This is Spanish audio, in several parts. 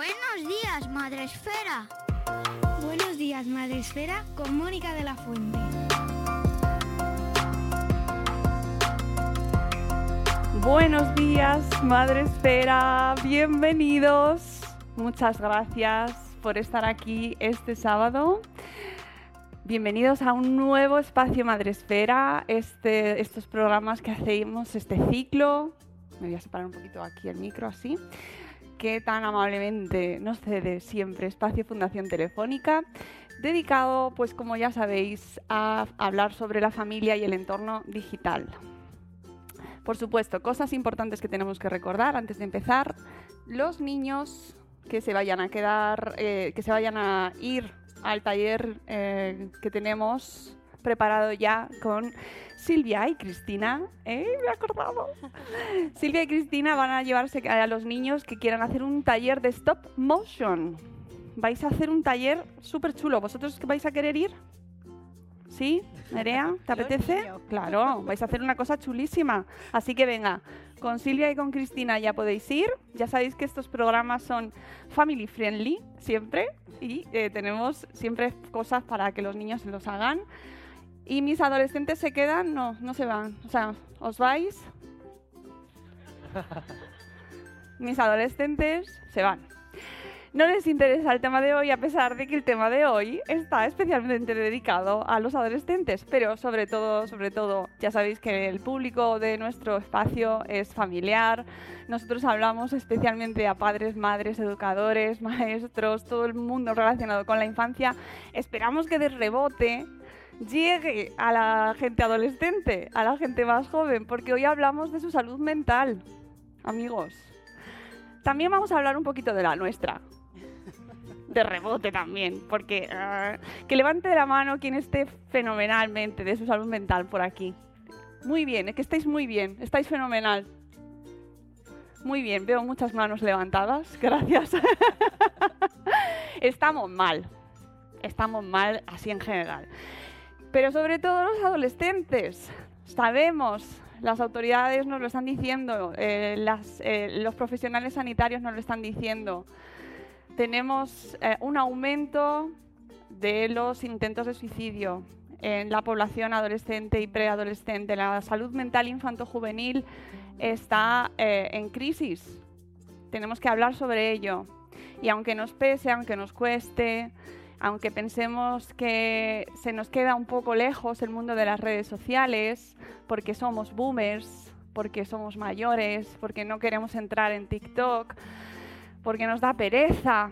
Buenos días, Madre Esfera. Buenos días, Madre Esfera, con Mónica de la Fuente. Buenos días, Madre Esfera, bienvenidos. Muchas gracias por estar aquí este sábado. Bienvenidos a un nuevo espacio Madresfera, este, estos programas que hacemos, este ciclo. Me voy a separar un poquito aquí el micro así. Que tan amablemente nos cede siempre Espacio Fundación Telefónica, dedicado, pues como ya sabéis, a hablar sobre la familia y el entorno digital. Por supuesto, cosas importantes que tenemos que recordar antes de empezar. Los niños que se vayan a quedar, eh, que se vayan a ir al taller eh, que tenemos preparado ya con Silvia y Cristina. ¿Eh? Me he acordado. Silvia y Cristina van a llevarse a los niños que quieran hacer un taller de stop motion. Vais a hacer un taller súper chulo. ¿Vosotros vais a querer ir? ¿Sí? Nerea, ¿te apetece? Claro, vais a hacer una cosa chulísima. Así que venga, con Silvia y con Cristina ya podéis ir. Ya sabéis que estos programas son family friendly siempre y eh, tenemos siempre cosas para que los niños los hagan. Y mis adolescentes se quedan, no, no se van. O sea, os vais. Mis adolescentes se van no les interesa el tema de hoy, a pesar de que el tema de hoy está especialmente dedicado a los adolescentes, pero sobre todo, sobre todo, ya sabéis que el público de nuestro espacio es familiar. Nosotros hablamos especialmente a padres, madres, educadores, maestros, todo el mundo relacionado con la infancia. Esperamos que de rebote llegue a la gente adolescente, a la gente más joven, porque hoy hablamos de su salud mental, amigos. También vamos a hablar un poquito de la nuestra, de rebote también, porque ah, que levante la mano quien esté fenomenalmente de su salud mental por aquí. Muy bien, es que estáis muy bien, estáis fenomenal. Muy bien, veo muchas manos levantadas, gracias. estamos mal, estamos mal así en general. Pero sobre todo los adolescentes, sabemos, las autoridades nos lo están diciendo, eh, eh, los profesionales sanitarios nos lo están diciendo tenemos eh, un aumento de los intentos de suicidio en la población adolescente y preadolescente. La salud mental infanto-juvenil está eh, en crisis. Tenemos que hablar sobre ello. Y aunque nos pese, aunque nos cueste, aunque pensemos que se nos queda un poco lejos el mundo de las redes sociales, porque somos boomers, porque somos mayores, porque no queremos entrar en TikTok, porque nos da pereza,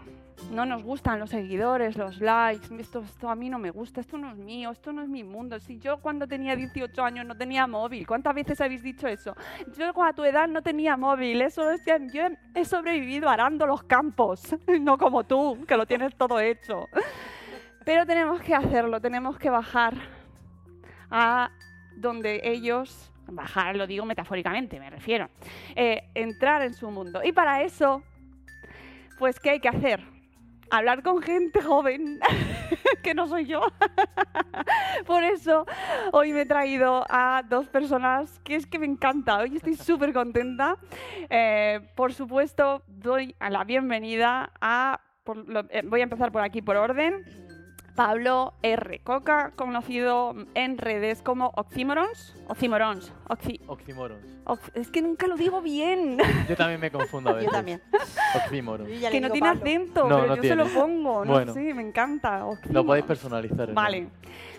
no nos gustan los seguidores, los likes, esto, a mí no me gusta, esto no es mío, esto no es mi mundo. Si yo cuando tenía 18 años no tenía móvil, ¿cuántas veces habéis dicho eso? Yo a tu edad no tenía móvil, eso es que yo he sobrevivido arando los campos, no como tú, que lo tienes todo hecho. Pero tenemos que hacerlo, tenemos que bajar a donde ellos, bajar lo digo metafóricamente, me refiero, eh, entrar en su mundo. Y para eso pues, ¿qué hay que hacer? Hablar con gente joven, que no soy yo. Por eso hoy me he traído a dos personas que es que me encanta. Hoy estoy súper contenta. Eh, por supuesto, doy la bienvenida a... Eh, voy a empezar por aquí por orden. Pablo R. Coca, conocido en redes como Oxymorons. Oxymorons. Oxymorons. es que nunca lo digo bien. Yo también me confundo a veces. Yo también. Oxymorons. Que no tiene acento, pero yo se lo pongo. No sé, me encanta. Lo podéis personalizar. Vale.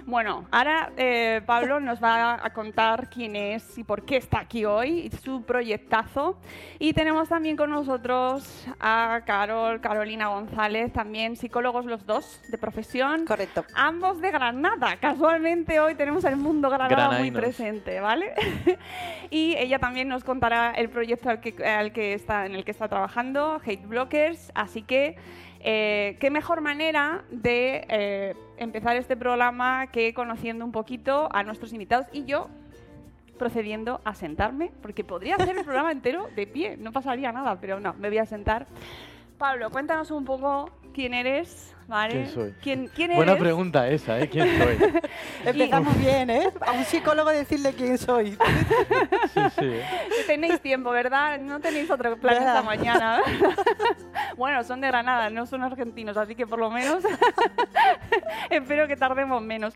Bueno, ahora eh, Pablo nos va a contar quién es y por qué está aquí hoy, su proyectazo. Y tenemos también con nosotros a Carol, Carolina González, también psicólogos los dos de profesión. Correcto. Ambos de Granada. Casualmente hoy tenemos el mundo Granada muy presente, ¿vale? y ella también nos contará el proyecto al que, al que está, en el que está trabajando, Hate Blockers. Así que eh, ¿Qué mejor manera de eh, empezar este programa que conociendo un poquito a nuestros invitados y yo procediendo a sentarme? Porque podría hacer el programa entero de pie, no pasaría nada, pero no, me voy a sentar Pablo, cuéntanos un poco quién eres, ¿vale? ¿Quién soy? ¿Quién, quién Buena eres? pregunta esa, ¿eh? ¿Quién soy? Empezamos bien, ¿eh? A un psicólogo decirle quién soy. Sí, sí. ¿eh? Tenéis tiempo, ¿verdad? No tenéis otro plan Nada. esta mañana. bueno, son de Granada, no son argentinos, así que por lo menos espero que tardemos menos.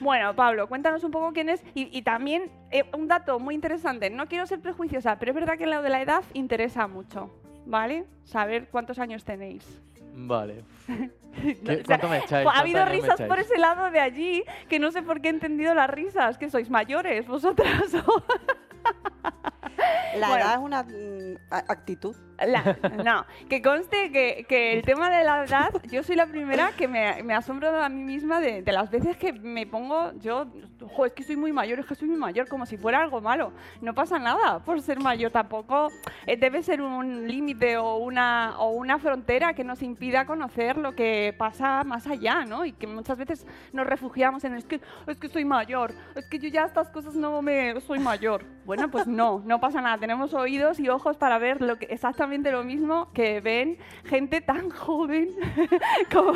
Bueno, Pablo, cuéntanos un poco quién es y, y también eh, un dato muy interesante. No quiero ser prejuiciosa, pero es verdad que lo de la edad interesa mucho, ¿vale? Saber cuántos años tenéis. Vale. No, ¿Qué- o sea, ¿Cuánto me echáis? Pues ha habido ¿Cuántos años me risas por ese lado de allí que no sé por qué he entendido las risas, que sois mayores vosotras. La Bueno. edad es una mm, actitud. La- no, que conste que, que el tema de la edad, yo soy la primera que me, me asombro a mí misma de, de las veces que me pongo, yo, jo, es que soy muy mayor, es que soy muy mayor, como si fuera algo malo. No pasa nada por ser mayor tampoco. eh, debe ser un límite o una, o una frontera que nos impida conocer lo que pasa más allá, ¿no? Y que muchas veces nos refugiamos en es que, es que soy mayor, es que yo ya estas cosas no me, soy mayor. Bueno, pues no, no pasa nada. Tenemos oídos y ojos para ver lo que, exactamente lo mismo que ven gente tan joven como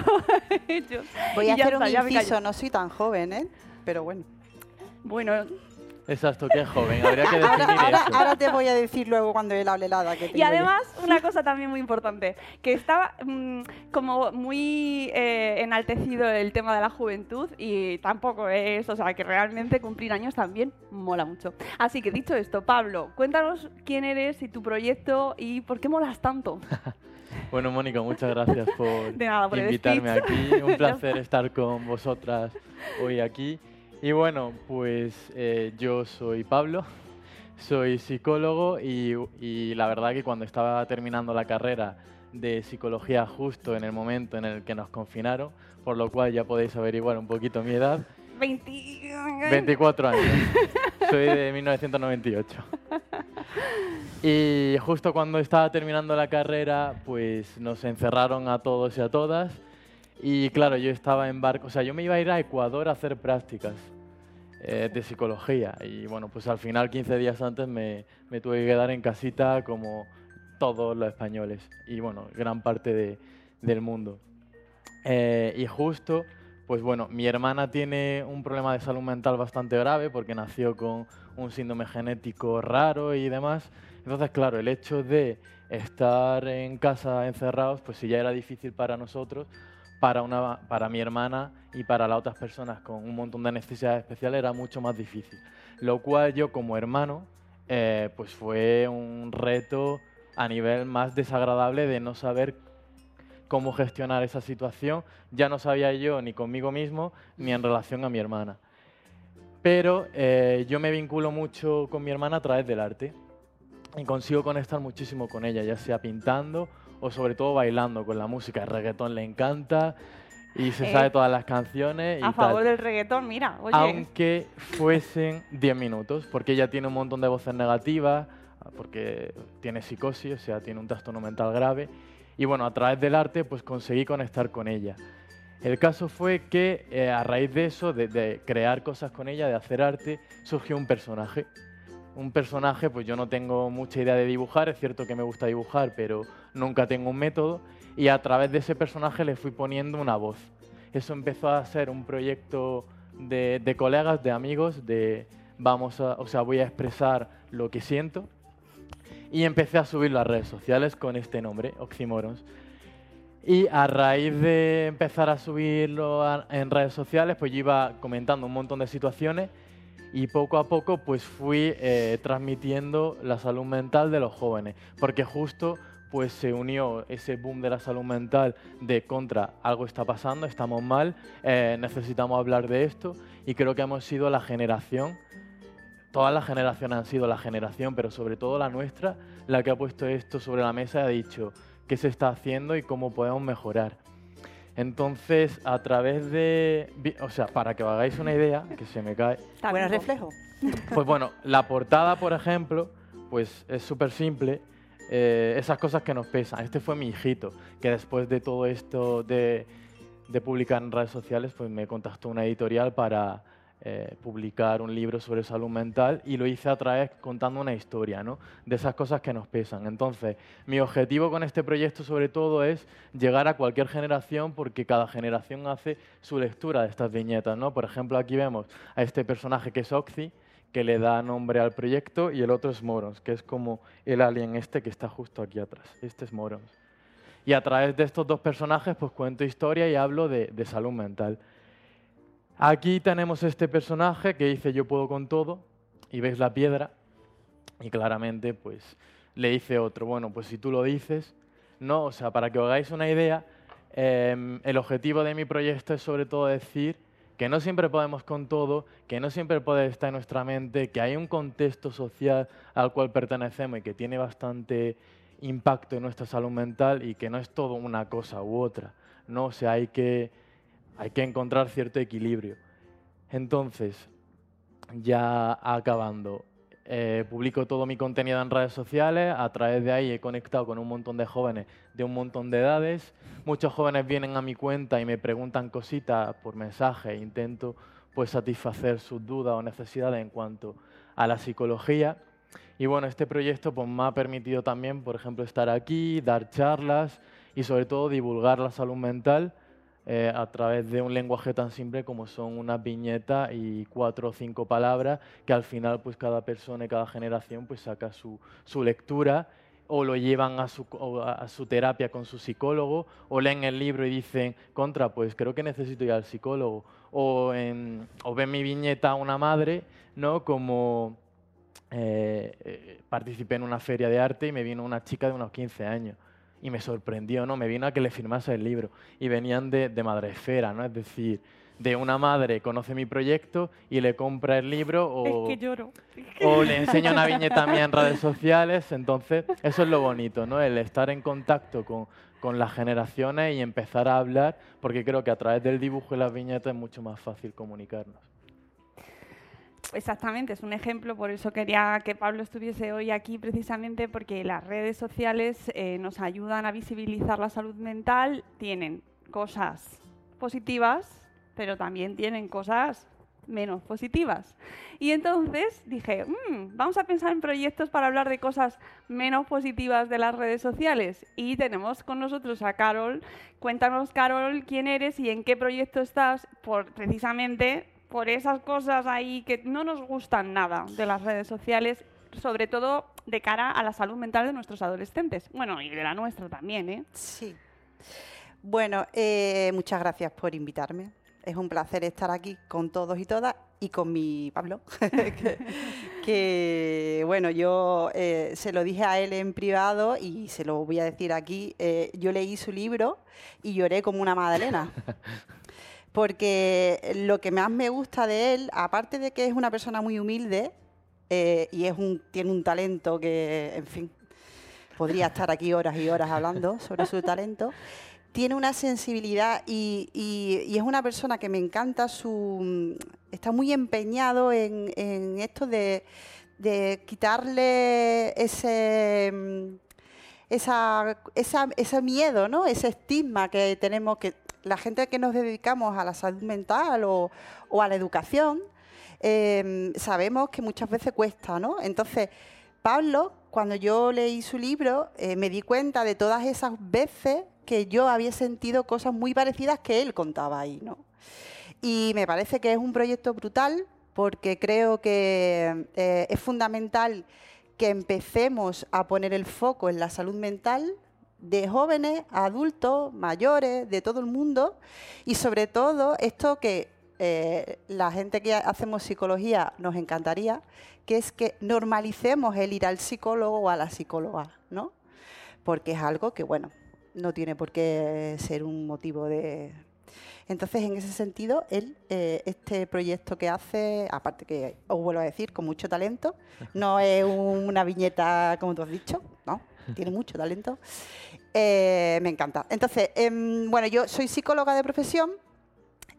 ellos. Voy a hacer un está, inciso, no soy tan joven, ¿eh? Pero bueno. Bueno, Exacto, que es joven. Habría que Ahora, definir ahora, eso. ahora te voy a decir luego cuando él hable la que tengo Y yo. además, una cosa también muy importante, que estaba mm, como muy eh, enaltecido el tema de la juventud y tampoco es, o sea, que realmente cumplir años también mola mucho. Así que dicho esto, Pablo, cuéntanos quién eres y tu proyecto y por qué molas tanto. Bueno, Mónica, muchas gracias por De nada, por invitarme aquí. Un placer estar con vosotras hoy aquí. Y bueno, pues eh, yo soy Pablo, soy psicólogo y, y la verdad que cuando estaba terminando la carrera de psicología justo en el momento en el que nos confinaron, por lo cual ya podéis averiguar un poquito mi edad, 20... 24 años. Soy de 1998. Y justo cuando estaba terminando la carrera, pues nos encerraron a todos y a todas. Y claro, yo estaba en barco, o sea, yo me iba a ir a Ecuador a hacer prácticas eh, de psicología. Y bueno, pues al final, 15 días antes, me, tuve que quedar en casita como todos los españoles. Y bueno, gran parte de- del mundo. Eh, y justo, pues bueno, mi hermana tiene un problema de salud mental bastante grave porque nació con un síndrome genético raro y demás. Entonces, claro, el hecho de estar en casa encerrados, pues si ya era difícil para nosotros, para, una, para mi hermana y para las otras personas con un montón de necesidades especiales era mucho más difícil. Lo cual yo como hermano, eh, pues fue un reto a nivel más desagradable de no saber cómo gestionar esa situación. Ya no sabía yo ni conmigo mismo ni en relación a mi hermana. Pero eh, yo me vinculo mucho con mi hermana a través del arte y consigo conectar muchísimo con ella, ya sea pintando o sobre todo bailando con la música. El reggaetón le encanta y se Eh, sabe todas las canciones y A favor tal. del reggaetón, mira, oye. Aunque fuesen 10 minutos, porque ella tiene un montón de voces negativas, porque tiene psicosis, o sea, tiene un trastorno mental grave. Y bueno, a través del arte, pues conseguí conectar con ella. El caso fue que eh, a raíz de eso, de, de crear cosas con ella, de hacer arte, surgió un personaje. Un personaje, pues yo no tengo mucha idea de dibujar, es cierto que me gusta dibujar, pero nunca tengo un método. Y a través de ese personaje le fui poniendo una voz. Eso empezó a ser un proyecto de, de colegas, de amigos, de vamos a, o sea, voy a expresar lo que siento. Y empecé a subirlo a redes sociales con este nombre, Oxymorons. Y a raíz de empezar a subirlo a- en redes sociales, pues yo iba comentando un montón de situaciones y poco a poco pues fui eh, transmitiendo la salud mental de los jóvenes, porque justo pues se unió ese boom de la salud mental de contra algo está pasando, estamos mal, eh, necesitamos hablar de esto y creo que hemos sido la generación, todas las generaciones han sido la generación, pero sobre todo la nuestra, la que ha puesto esto sobre la mesa y ha dicho qué se está haciendo y cómo podemos mejorar. Entonces, a través de, o sea, para que os hagáis una idea, que se me cae, Está Bueno, vivo. reflejo. pues bueno, la portada, por ejemplo, pues es súper simple. Eh, esas cosas que nos pesan. Este fue mi hijito, que después de todo esto de, publicar en redes sociales, pues me contactó una editorial para eh, publicar un libro sobre salud mental y lo hice a través contando una historia, ¿no? De esas cosas que nos pesan. Entonces, mi objetivo con este proyecto sobre todo es llegar a cualquier generación porque cada generación hace su lectura de estas viñetas, ¿no? Por ejemplo, aquí vemos a este personaje que es Oxy, que le da nombre al proyecto, y el otro es Morons, que es como el alien este que está justo aquí atrás. Este es Morons. Y a través de estos dos personajes, pues cuento historia y hablo de, de salud mental. Aquí tenemos este personaje que dice yo puedo con todo y veis la piedra y claramente pues le dice otro, bueno, pues si tú lo dices, no, o sea, para que os hagáis una idea, em, el objetivo de mi proyecto es sobre todo decir que no siempre podemos con todo, que no siempre puede estar en nuestra mente, que hay un contexto social al cual pertenecemos y que tiene bastante impacto en nuestra salud mental y que no es todo una cosa u otra, ¿no? O sea, hay que hay que encontrar cierto equilibrio. Entonces, ya acabando, eh, publico todo mi contenido en redes sociales, a través de ahí he conectado con un montón de jóvenes de un montón de edades. Muchos jóvenes vienen a mi cuenta y me preguntan cositas por mensaje, intento pues satisfacer sus dudas o necesidades en cuanto a la psicología. Y bueno, este proyecto pues, me ha permitido también, por ejemplo, estar aquí, dar charlas y sobre todo divulgar la salud mental eh, a través de un lenguaje tan simple como son una viñeta y cuatro o cinco palabras que al final pues cada persona y cada generación pues saca su, su lectura o lo llevan a su, a su, terapia con su psicólogo, o leen el libro y dicen, contra, pues creo que necesito ir al psicólogo, o, en, o ven mi viñeta a una madre, ¿no? Como eh, eh, participé en una feria de arte y me vino una chica de unos 15 años y me sorprendió, ¿no? Me vino a que le firmase el libro y venían de, de Madresfera, ¿no? Es decir, de una madre conoce mi proyecto y le compra el libro o, es que lloro. o le enseña una viñeta mía en redes sociales. Entonces, eso es lo bonito, ¿no? El estar en contacto con, con las generaciones y empezar a hablar, porque creo que a través del dibujo y las viñetas es mucho más fácil comunicarnos. Exactamente, es un ejemplo, por eso quería que Pablo estuviese hoy aquí precisamente porque las redes sociales eh, nos ayudan a visibilizar la salud mental, tienen cosas positivas, pero también tienen cosas menos positivas. Y entonces dije, mmm, vamos a pensar en proyectos para hablar de cosas menos positivas de las redes sociales. Y tenemos con nosotros a Carol. Cuéntanos, Carol, quién eres y en qué proyecto estás, por precisamente por esas cosas ahí que no nos gustan nada de las redes sociales, sobre todo de cara a la salud mental de nuestros adolescentes. Bueno, y de la nuestra también, ¿eh? Sí. Bueno, eh, muchas gracias por invitarme. Es un placer estar aquí con todos y todas y con mi Pablo, que, que, bueno, yo eh, se lo dije a él en privado y se lo voy a decir aquí. Eh, yo leí su libro y lloré como una madalena. porque lo que más me gusta de él, aparte de que es una persona muy humilde eh, y es un, tiene un talento que, en fin, podría estar aquí horas y horas hablando sobre su talento, tiene una sensibilidad y, es una persona que me encanta, su, está muy empeñado en, esto de, quitarle ese... Esa, esa, ese miedo, ¿no? ese estigma que tenemos, que la gente que nos dedicamos a la salud mental o, a la educación, eh, sabemos que muchas veces cuesta, ¿no? Entonces, Pablo, cuando yo leí su libro, eh, me di cuenta de todas esas veces que yo había sentido cosas muy parecidas que él contaba ahí, ¿no? Y me parece que es un proyecto brutal porque creo que eh, es fundamental que empecemos a poner el foco en la salud mental, de jóvenes, adultos, mayores, de todo el mundo y sobre todo esto que eh, la gente que hacemos psicología nos encantaría, que es que normalicemos el ir al psicólogo o a la psicóloga, ¿no? Porque es algo que, bueno, no tiene por qué ser un motivo de... Entonces, en ese sentido, él, eh, este proyecto que hace, aparte que os vuelvo a decir, con mucho talento, no es una viñeta, como tú has dicho, ¿no? tiene mucho talento. Eh, me encanta. Entonces, eh, bueno, yo soy psicóloga de profesión,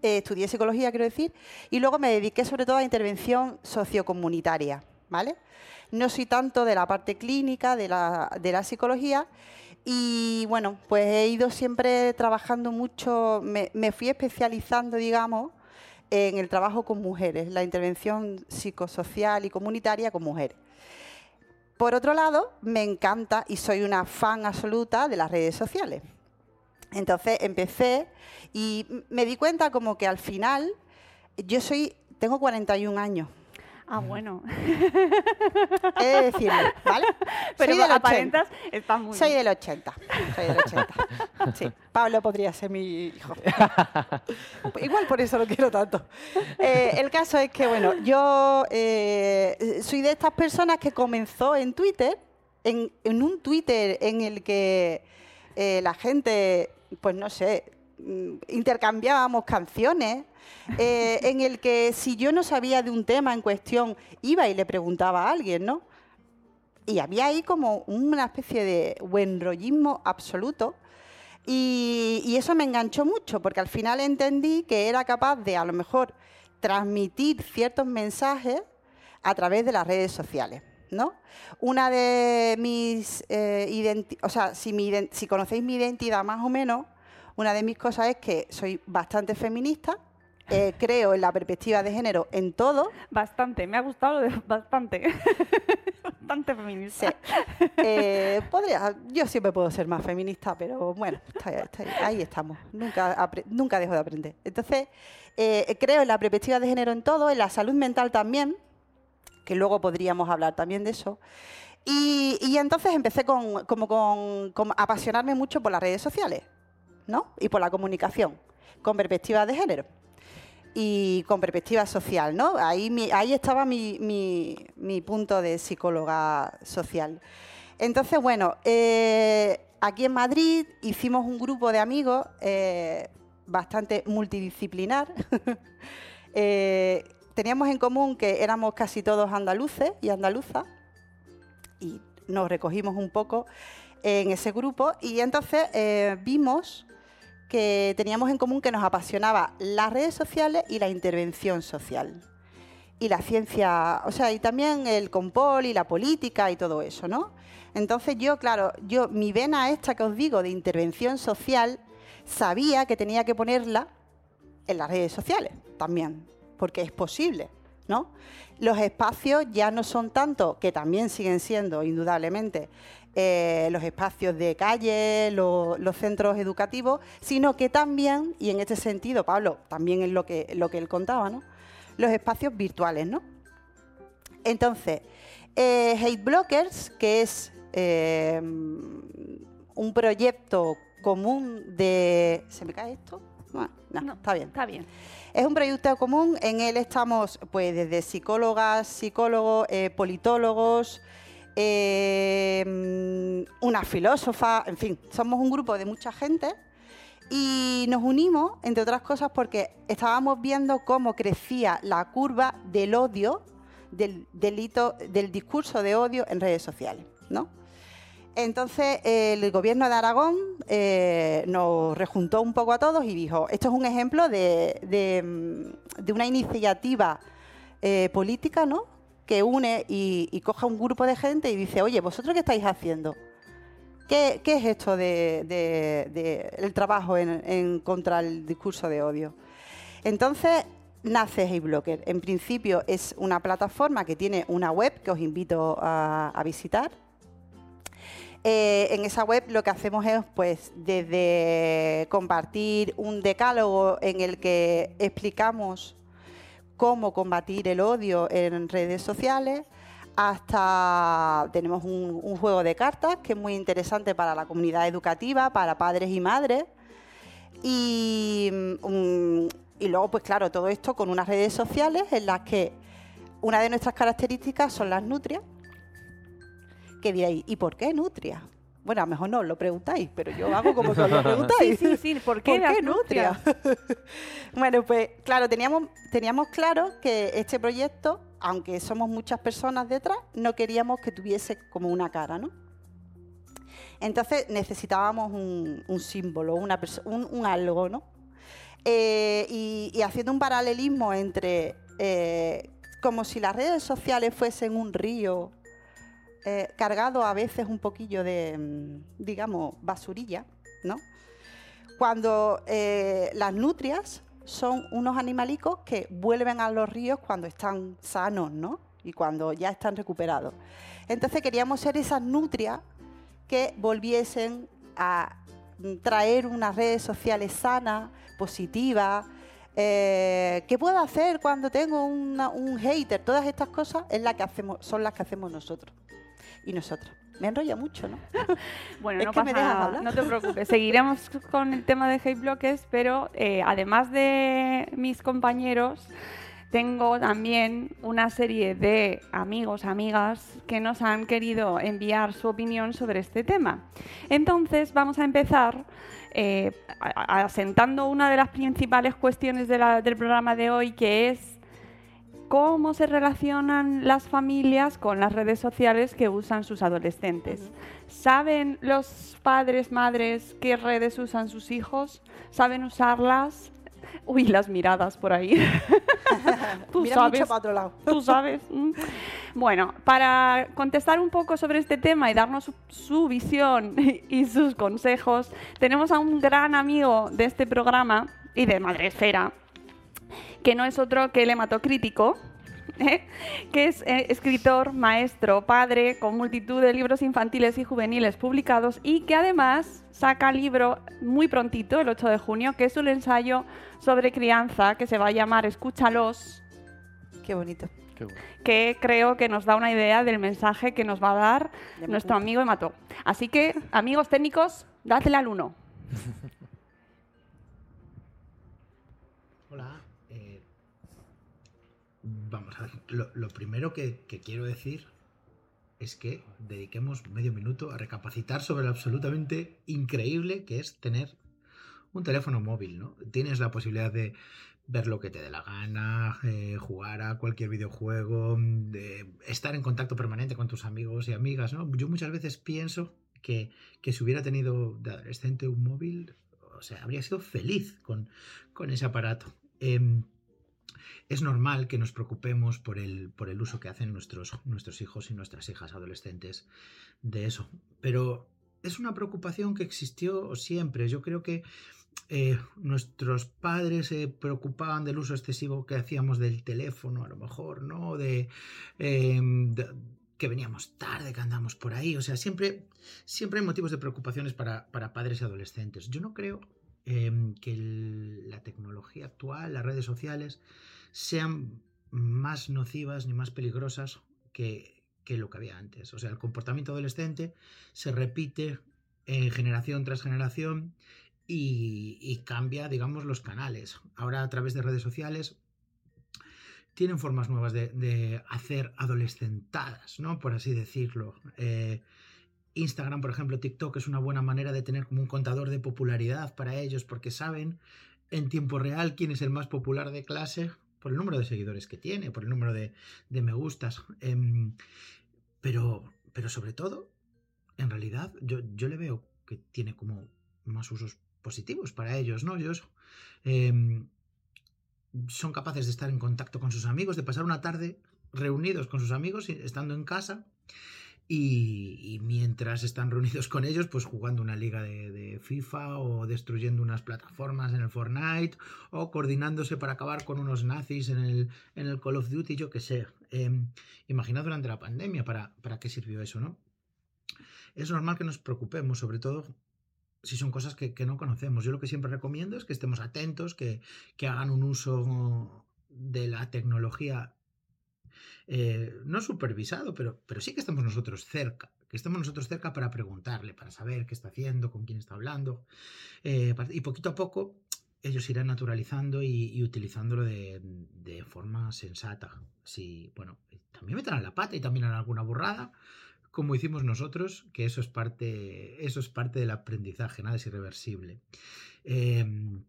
eh, estudié psicología, quiero decir, y luego me dediqué sobre todo a intervención sociocomunitaria, ¿vale? No soy tanto de la parte clínica de la, psicología, y bueno, pues he ido siempre trabajando mucho, me fui especializando, digamos, en el trabajo con mujeres, la intervención psicosocial y comunitaria con mujeres. Por otro lado, me encanta y soy una fan absoluta de las redes sociales. Entonces empecé y me di cuenta como que al final yo soy, tengo 41 años. Ah, bueno. He de decirlo, ¿vale? Pero soy del 80. aparentas, está muy Soy bien. del 80. Soy del 80. Sí, Pablo podría ser mi hijo. Igual por eso lo quiero tanto. Eh, el caso es que, bueno, yo eh, soy de estas personas que comenzó en Twitter, en, en un Twitter en el que eh, la gente, pues no sé, intercambiábamos canciones, eh, en el que si yo no sabía de un tema en cuestión, iba y le preguntaba a alguien, ¿no? Y había ahí como una especie de buen rollismo absoluto. Y, eso me enganchó mucho, porque al final entendí que era capaz de a lo mejor transmitir ciertos mensajes a través de las redes sociales. ¿no? Una de mis eh, o sea, si, si conocéis mi identidad más o menos, una de mis cosas es que soy bastante feminista, eh, creo en la perspectiva de género en todo, Bastante, me ha gustado lo de bastante. bastante feminista. Sí. Eh, podría, yo siempre puedo ser más feminista, pero bueno, está- está- ahí estamos. Nunca, nunca dejo de aprender. Entonces, eh, creo en la perspectiva de género en todo, en la salud mental también, que luego podríamos hablar también de eso. Y, y entonces empecé con, como con, con apasionarme mucho por las redes sociales, Y por la comunicación, con perspectiva de género y con perspectiva social, ¿no? Ahí, ahí estaba mi, mi- punto de psicóloga social. Entonces, bueno, eh, aquí en Madrid hicimos un grupo de amigos eh, bastante multidisciplinar. Eh, teníamos en común que éramos casi todos andaluces y andaluzas y nos recogimos un poco en ese grupo y entonces vimos que teníamos en común que nos apasionaba las redes sociales y la intervención social. Y la ciencia, o sea, y también el compol y la política y todo eso, ¿no? Entonces yo, claro, yo mi vena esta que os digo de intervención social, sabía que tenía que ponerla en las redes sociales también, porque es posible, ¿no? Los espacios ya no son tanto, que también siguen siendo, indudablemente, eh, los espacios de calle, lo- los centros educativos, sino que también, y en este sentido, Pablo, también es lo que, lo que él contaba, ¿no? Los espacios virtuales, ¿no? Entonces, eh, Hate Blockers, que es eh, un proyecto común de... ¿Se me cae esto? No, no, No. está bien. Está bien. Es un proyecto común, en él estamos pues desde psicólogas, psicólogos, eh, politólogos, eh, una filósofa, en fin, somos un grupo de mucha gente y nos unimos, entre otras cosas, porque estábamos viendo cómo crecía la curva del odio, del delito, del discurso de odio en redes sociales, ¿no? Entonces el gobierno de Aragón eh, nos rejuntó un poco a todos y dijo, esto es un ejemplo de, de una iniciativa eh, política, ¿no? Que une y, coja un grupo de gente y dice, oye, ¿vosotros qué estáis haciendo? ¿Qué, qué es esto del de, de- el trabajo en, en contra el discurso de odio? Entonces nace HeyBlocker. En principio es una plataforma que tiene una web que os invito a, a visitar. Eh, en esa web lo que hacemos es, pues, desde compartir un decálogo en el que explicamos cómo combatir el odio en redes sociales, hasta tenemos un, juego de cartas que es muy interesante para la comunidad educativa, para padres y madres. Y, mm, y luego, pues claro, todo esto con unas redes sociales en las que una de nuestras características son las nutrias. Que diréis, ¿y por qué nutria? Bueno, a lo mejor no os lo preguntáis, pero yo hago como que os lo Sí, preguntáis. sí, sí. ¿Por qué, ¿Por qué nutria? bueno, pues claro, teníamos, teníamos claro que este proyecto, aunque somos muchas personas detrás, no queríamos que tuviese como una cara, ¿no? Entonces necesitábamos un, un símbolo, una un, un algo, ¿no? Eh, y, y haciendo un paralelismo entre eh, como si las redes sociales fuesen un río eh, cargado a veces un poquillo de, mm, digamos, basurilla, ¿no? Cuando eh, las nutrias son unos animalicos que vuelven a los ríos cuando están sanos, ¿no? Y cuando ya están recuperados. Entonces queríamos ser esas nutrias que volviesen a traer unas redes sociales sanas, positivas. Eh, ¿Qué puedo hacer cuando tengo un hater? Todas estas cosas es la que hacemos, son las que hacemos nosotros y nosotras. Me enrolla mucho, ¿no? bueno, no pasa No te preocupes. Seguiremos con el tema de hate bloques, pero eh, además de mis compañeros, tengo también una serie de amigos, amigas que nos han querido enviar su opinión sobre este tema. Entonces, vamos a empezar eh, asentando una de las principales cuestiones del programa de hoy, que es cómo se relacionan las familias con las redes sociales que usan sus adolescentes. ¿Saben los padres, madres qué redes usan sus hijos? ¿Saben usarlas? Uy, las miradas por ahí. Tú sabes. para otro lado. Tú sabes. Bueno, para contestar un poco sobre este tema y darnos su, visión y sus consejos, tenemos a un gran amigo de este programa y de Madresfera, que no es otro que el hematocrítico, ¿eh? que es eh, escritor, maestro, padre, con multitud de libros infantiles y juveniles publicados y que además saca libro muy prontito, el 8 de junio, que es un ensayo sobre crianza que se va a llamar Escúchalos. Qué bonito. Que creo que nos da una idea del mensaje que nos va a dar nuestro amigo Emato. Así que, amigos técnicos, dadle al uno. vamos a ver, lo, primero que, quiero decir es que dediquemos medio minuto a recapacitar sobre lo absolutamente increíble que es tener un teléfono móvil, ¿no? Tienes la posibilidad de ver lo que te dé la gana, eh, jugar a cualquier videojuego, de estar en contacto permanente con tus amigos y amigas, ¿no? Yo muchas veces pienso que, si hubiera tenido de adolescente un móvil, o sea, habría sido feliz con, con ese aparato. Em, es normal que nos preocupemos por el, por el uso que hacen nuestros, nuestros hijos y nuestras hijas adolescentes de eso. Pero es una preocupación que existió siempre. Yo creo que eh, nuestros padres se preocupaban del uso excesivo que hacíamos del teléfono, a lo mejor, ¿no? De, em, que veníamos tarde, que andamos por ahí. O sea, siempre, siempre hay motivos de preocupaciones para, padres y adolescentes. Yo no creo em, que la tecnología actual, las redes sociales, sean más nocivas ni más peligrosas que, lo que había antes. O sea, el comportamiento adolescente se repite en generación tras generación y, cambia, digamos, los canales. Ahora a través de redes sociales tienen formas nuevas de, hacer adolescentadas, ¿no? Por así decirlo. Eh, Instagram, por ejemplo, TikTok es una buena manera de tener como un contador de popularidad para ellos porque saben en tiempo real quién es el más popular de clase por el número de seguidores que tiene, por el número de, me gustas. Em, pero, pero sobre todo, en realidad, yo, le veo que tiene como más usos positivos para ellos, ¿no? Ellos em, son capaces de estar en contacto con sus amigos, de pasar una tarde reunidos con sus amigos, estando en casa, y, mientras están reunidos con ellos, pues jugando una liga de, FIFA o destruyendo unas plataformas en el Fortnite o coordinándose para acabar con unos nazis en el, en el Call of Duty, yo qué sé. Eh, imaginad durante la pandemia para, para qué sirvió eso, ¿no? Es normal que nos preocupemos, sobre todo si son cosas que, no conocemos. Yo lo que siempre recomiendo es que estemos atentos, que, que hagan un uso de la tecnología eh, no supervisado, pero, pero sí que estamos nosotros cerca, que estamos nosotros cerca para preguntarle, para saber qué está haciendo, con quién está hablando. Eh, y poquito a poco ellos irán naturalizando y, utilizándolo de, forma sensata. Si, bueno, también meterán la pata y también harán alguna burrada, como hicimos nosotros, que eso es parte, eso es parte del aprendizaje, nada es irreversible. Em,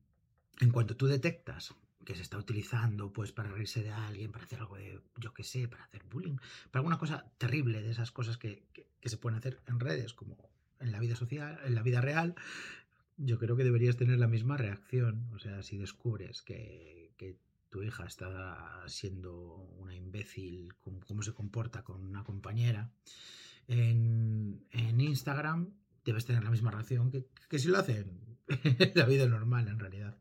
en cuanto tú detectas que se está utilizando pues para reírse de alguien, para hacer algo de, yo qué sé, para hacer bullying, para alguna cosa terrible de esas cosas que, se pueden hacer en redes como en la vida social, en la vida real, yo creo que deberías tener la misma reacción. O sea, si descubres que, tu hija está siendo una imbécil, cómo, se comporta con una compañera en, en Instagram, debes tener la misma reacción que, que si lo hacen la vida normal en realidad.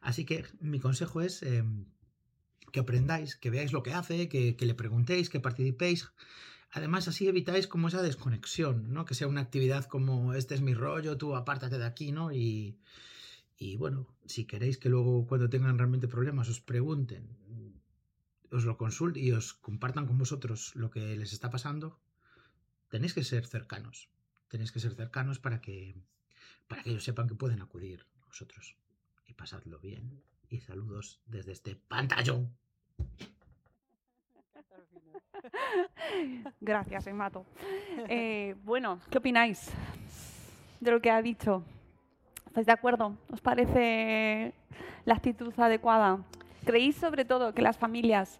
Así que mi consejo es eh, que aprendáis, que veáis lo que hace, que, que, le preguntéis, que participéis. Además, así evitáis como esa desconexión, ¿no? Que sea una actividad como este es mi rollo, tú apártate de aquí, ¿no? Y, y bueno, si queréis que luego cuando tengan realmente problemas os pregunten, os lo consulten y os compartan con vosotros lo que les está pasando, tenéis que ser cercanos. Tenéis que ser cercanos para que, para que ellos sepan que pueden acudir vosotros. Y pasadlo bien. Y saludos desde este pantallón. Gracias, Emato. Eh, bueno, ¿qué opináis de lo que ha dicho? ¿Estáis de acuerdo? ¿Os parece la actitud adecuada? ¿Creéis sobre todo que las familias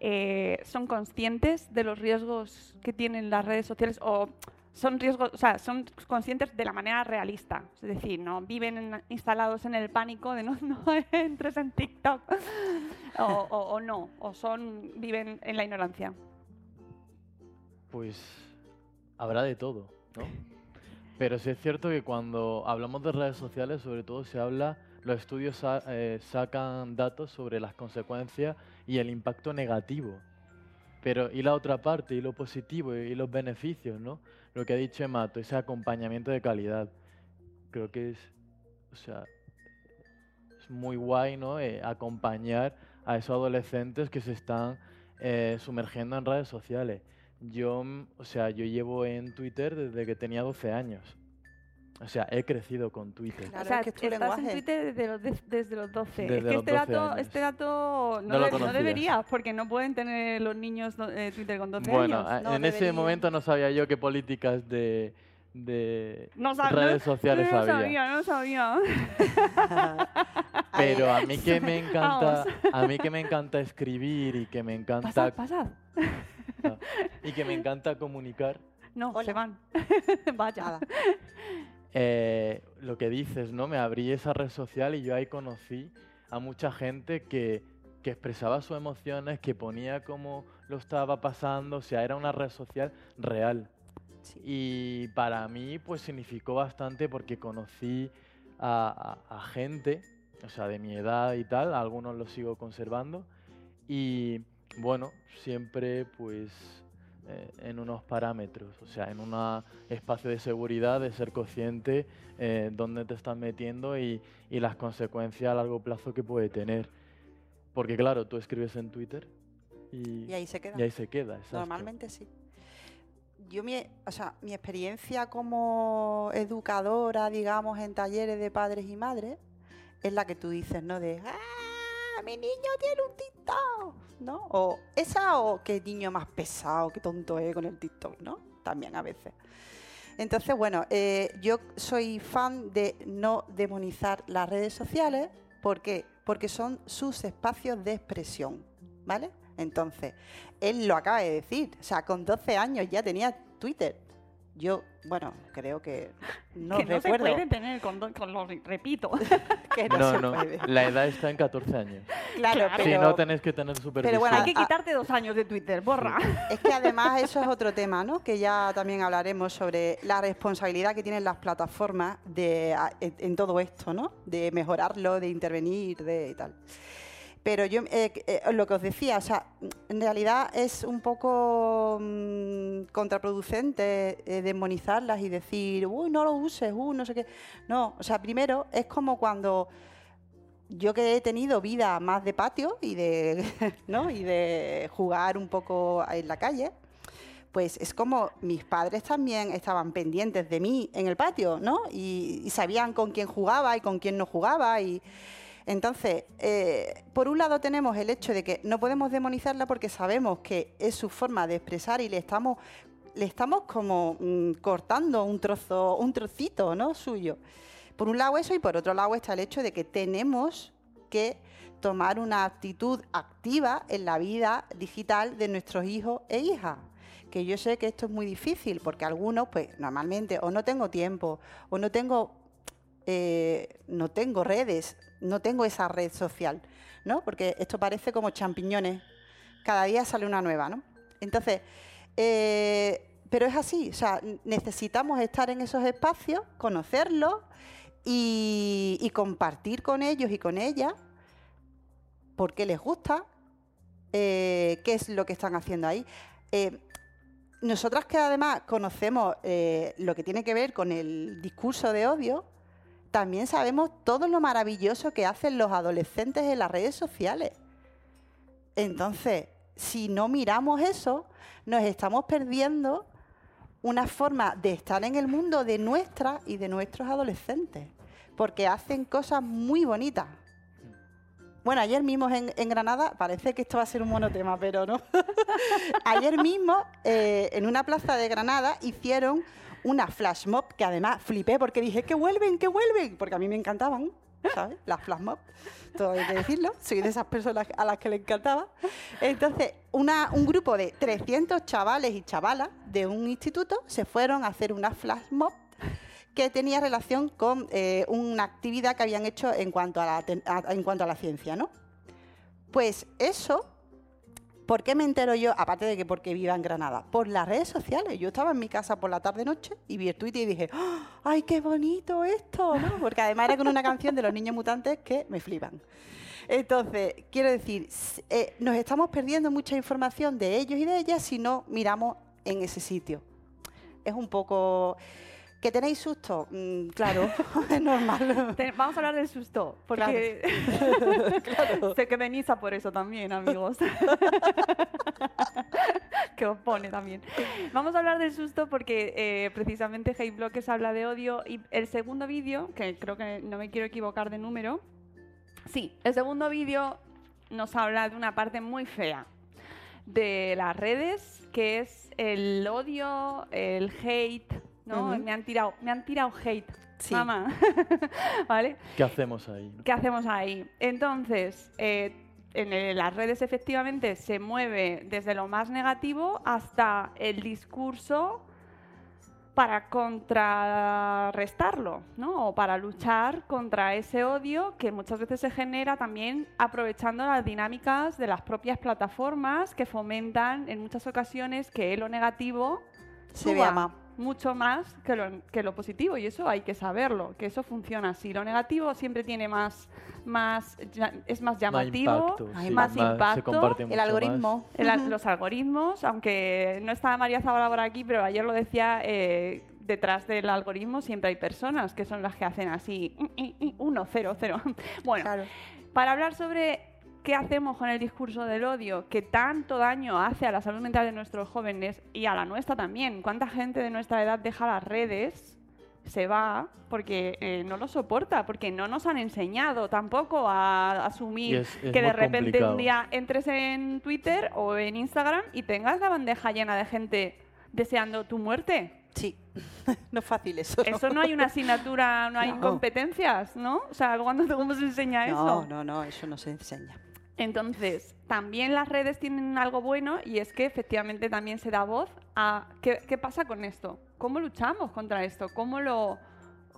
eh, son conscientes de los riesgos que tienen las redes sociales o son riesgos, o sea, son conscientes de la manera realista, es decir, no viven instalados en el pánico de no, no entres en TikTok o, o, no, o son viven en la ignorancia. Pues habrá de todo, ¿no? Pero sí es cierto que cuando hablamos de redes sociales, sobre todo se habla, los estudios eh, sacan datos sobre las consecuencias y el impacto negativo. Pero, ¿y la otra parte? ¿Y lo positivo? ¿Y los beneficios? ¿no? Lo que ha dicho Emato, ese acompañamiento de calidad. Creo que es, o sea, es muy guay ¿no? Eh, acompañar a esos adolescentes que se están eh, sumergiendo en redes sociales. Yo, o sea, yo llevo en Twitter desde que tenía 12 años. O sea, he crecido con Twitter. Claro, o sea, es que estás lenguaje. en Twitter desde los, de, desde los 12. Desde es que los este, 12 dato, años. este dato no, No de- no deberías, porque no pueden tener los niños eh, Twitter con 12 Bueno, años. a- No en ese momento no sabía yo qué políticas de, de No sab- redes no- sociales no había. sabía, no sabía. Pero a mí que me encanta, a mí que me encanta escribir y que me encanta Pasad, pasad. y que me encanta comunicar, No, Hola. se van. Vaya. Eh, lo que dices, ¿no? Me abrí esa red social y yo ahí conocí a mucha gente que, que expresaba sus emociones, que ponía cómo lo estaba pasando, o sea, era una red social real. Sí. Y para mí, pues significó bastante porque conocí a, a- a gente, o sea, de mi edad y tal, algunos los sigo conservando. Y bueno, siempre pues eh, en unos parámetros, o sea, en un espacio de seguridad, de ser consciente eh, dónde te estás metiendo y, y las consecuencias a largo plazo que puede tener. Porque claro, tú escribes en Twitter y, Y ahí se queda. y ahí se queda. exacto. Normalmente sí. Yo, mi, o sea, mi experiencia como educadora, digamos, en talleres de padres y madres, es la que tú dices, ¿no? De, ¡ah! Mi niño tiene un TikTok, ¿no? O esa o qué niño más pesado, qué tonto es con el TikTok, ¿no? También a veces. Entonces, bueno, eh, yo soy fan de no demonizar las redes sociales. ¿Por qué? Porque son sus espacios de expresión, ¿vale? Entonces, él lo acaba de decir. O sea, con 12 años ya tenía Twitter. Yo, bueno, creo que no que no se puede tener con, do- con los, repito. que no, No, se no, puede. la edad está en 14 años. Claro, Claro. pero Si no, tenéis que tener supervisión. bueno, Hay que quitarte dos años de Twitter, borra. es que además eso es otro tema, ¿no? Que ya también hablaremos sobre la responsabilidad que tienen las plataformas de, en todo esto, ¿no? De mejorarlo, de intervenir, de y tal. Pero yo, eh, eh, lo que os decía, o sea, en realidad es un poco mm, contraproducente eh, demonizarlas y decir, uy, no lo uses, uy, no sé qué. No, o sea, primero es como cuando yo que he tenido vida más de patio y de, ¿no? y de jugar un poco en la calle, pues es como mis padres también estaban pendientes de mí en el patio, ¿no? Y, y sabían con quién jugaba y con quién no jugaba. Y entonces, eh, por un lado tenemos el hecho de que no podemos demonizarla porque sabemos que es su forma de expresar y le estamos le estamos como mm, cortando un trozo, un trocito, ¿no? Suyo. Por un lado eso y por otro lado está el hecho de que tenemos que tomar una actitud activa en la vida digital de nuestros hijos e hijas. Que yo sé que esto es muy difícil porque algunos, pues normalmente o no tengo tiempo o no tengo, eh, no tengo redes, no tengo esa red social, ¿no? Porque esto parece como champiñones. Cada día sale una nueva, ¿no? Entonces, eh, pero es así, o sea, necesitamos estar en esos espacios, conocerlos y, compartir con ellos y con ellas por qué les gusta, eh, qué es lo que están haciendo ahí. Nosotras que además conocemos lo que tiene que ver con el discurso de odio, también sabemos todo lo maravilloso que hacen los adolescentes en las redes sociales. Entonces, si no miramos eso, nos estamos perdiendo una forma de estar en el mundo de nuestra y de nuestros adolescentes, porque hacen cosas muy bonitas. Bueno, ayer mismo en, Granada, parece que esto va a ser un monotema, pero no. ayer mismo, eh, en una plaza de Granada, hicieron una flash mob que además flipé porque dije que vuelven, que vuelven, porque a mí me encantaban, ¿sabes? Las flash mob, todo hay que decirlo, soy de esas personas a las que le encantaba. Entonces, una- un grupo de 300 chavales y chavalas de un instituto se fueron a hacer una flash mob que tenía relación con eh, una actividad que habían hecho en cuanto a la, ciencia, ¿no? Pues eso, ¿por qué me entero yo? Aparte de que porque viva en Granada, por las redes sociales. Yo estaba en mi casa por la tarde-noche y vi el Twitter y dije, ¡Ah! ¡ay, qué bonito esto! Porque además era con una canción de los niños mutantes que me flipan. Entonces, quiero decir, eh, nos estamos perdiendo mucha información de ellos y de ellas si no miramos en ese sitio. Es un poco... ¿Que tenéis susto? Mm, claro, es normal. Te- Vamos a hablar del susto, porque sé que venís a por eso también, amigos. que os pone también. Vamos a hablar del susto porque eh, precisamente Hate Blockers habla de odio y el segundo vídeo, que creo que no me quiero equivocar de número, sí, el segundo vídeo nos habla de una parte muy fea de las redes, que es el odio, el hate, ¿no? Me han tirado, me han tirado hate. Sí. Mamá, ¿vale? ¿Qué hacemos ahí? no? ¿Qué hacemos ahí? Entonces, eh, en el- las redes efectivamente se mueve desde lo más negativo hasta el discurso para contrarrestarlo, ¿no? O para luchar contra ese odio que muchas veces se genera también aprovechando las dinámicas de las propias plataformas que fomentan en muchas ocasiones que lo negativo Se suba vea más. Mucho más que lo, que lo positivo y eso hay que saberlo, que eso funciona así. Lo negativo siempre tiene más, más es más Más llamativo, impacto, Hay sí, más impacto, El algoritmo. el los algoritmos, aunque no está María Zabala por aquí, pero ayer lo decía, eh, detrás del algoritmo siempre hay personas que son las que hacen así, uno, cero, cero. Bueno, Claro. para hablar sobre qué hacemos con el discurso del odio que tanto daño hace a la salud mental de nuestros jóvenes y a la nuestra también. ¿Cuánta gente de nuestra edad deja las redes? Se va porque eh, no lo soporta, porque no nos han enseñado tampoco a asumir Y es- es que de repente complicado. un día entres en Twitter o en Instagram y tengas la bandeja llena de gente deseando tu muerte. Sí, no es fácil eso. ¿no? Eso no hay una asignatura, no hay No. competencias, ¿no? O sea, ¿cuándo, ¿cómo se enseña eso? No, no, no, eso no se enseña. Entonces, también las redes tienen algo bueno y es que efectivamente también se da voz a qué, pasa con esto, cómo luchamos contra esto, cómo lo,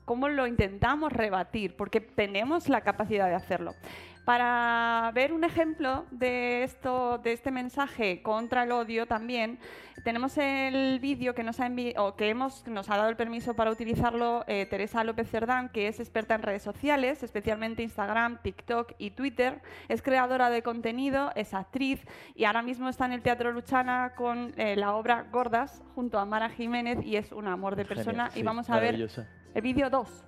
cómo lo intentamos rebatir, porque tenemos la capacidad de hacerlo. Para ver un ejemplo de esto, de este mensaje contra el odio también, tenemos el vídeo que nos ha o que hemos, nos ha dado el permiso para utilizarlo eh, Teresa López Cerdán, que es experta en redes sociales, especialmente Instagram, TikTok y Twitter. Es creadora de contenido, es actriz y ahora mismo está en el Teatro Luchana con eh, la obra Gordas junto a Mara Jiménez y es un amor de persona. Genial, y vamos a ver el vídeo 2.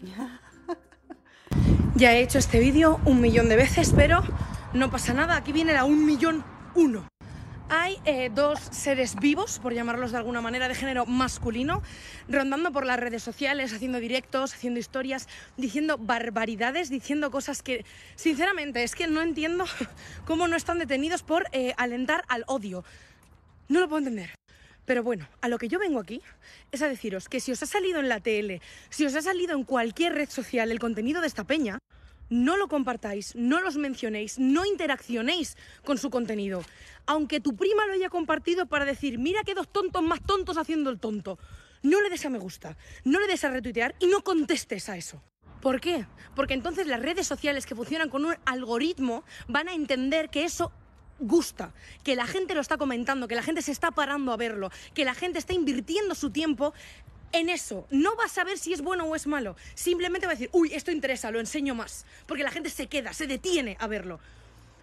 Ya he hecho este vídeo un millón de veces, pero no pasa nada. Aquí viene la un millón uno. Hay eh, dos seres vivos, por llamarlos de alguna manera, de género masculino, rondando por las redes sociales, haciendo directos, haciendo historias, diciendo barbaridades, diciendo cosas que, sinceramente, es que no entiendo cómo no están detenidos por eh, alentar al odio. No lo puedo entender. Pero bueno, a lo que yo vengo aquí es a deciros que si os ha salido en la tele, si os ha salido en cualquier red social el contenido de esta peña, no lo compartáis, no los mencionéis, no interaccionéis con su contenido. Aunque tu prima lo haya compartido para decir, mira qué dos tontos más tontos haciendo el tonto. No le des a me gusta, no le des a retuitear y no contestes a eso. ¿Por qué? Porque entonces las redes sociales que funcionan con un algoritmo van a entender que eso gusta, que la gente lo está comentando, que la gente se está parando a verlo, que la gente está invirtiendo su tiempo en eso. No va a saber si es bueno o es malo. Simplemente va a decir, uy, esto interesa, lo enseño más. Porque la gente se queda, se detiene a verlo.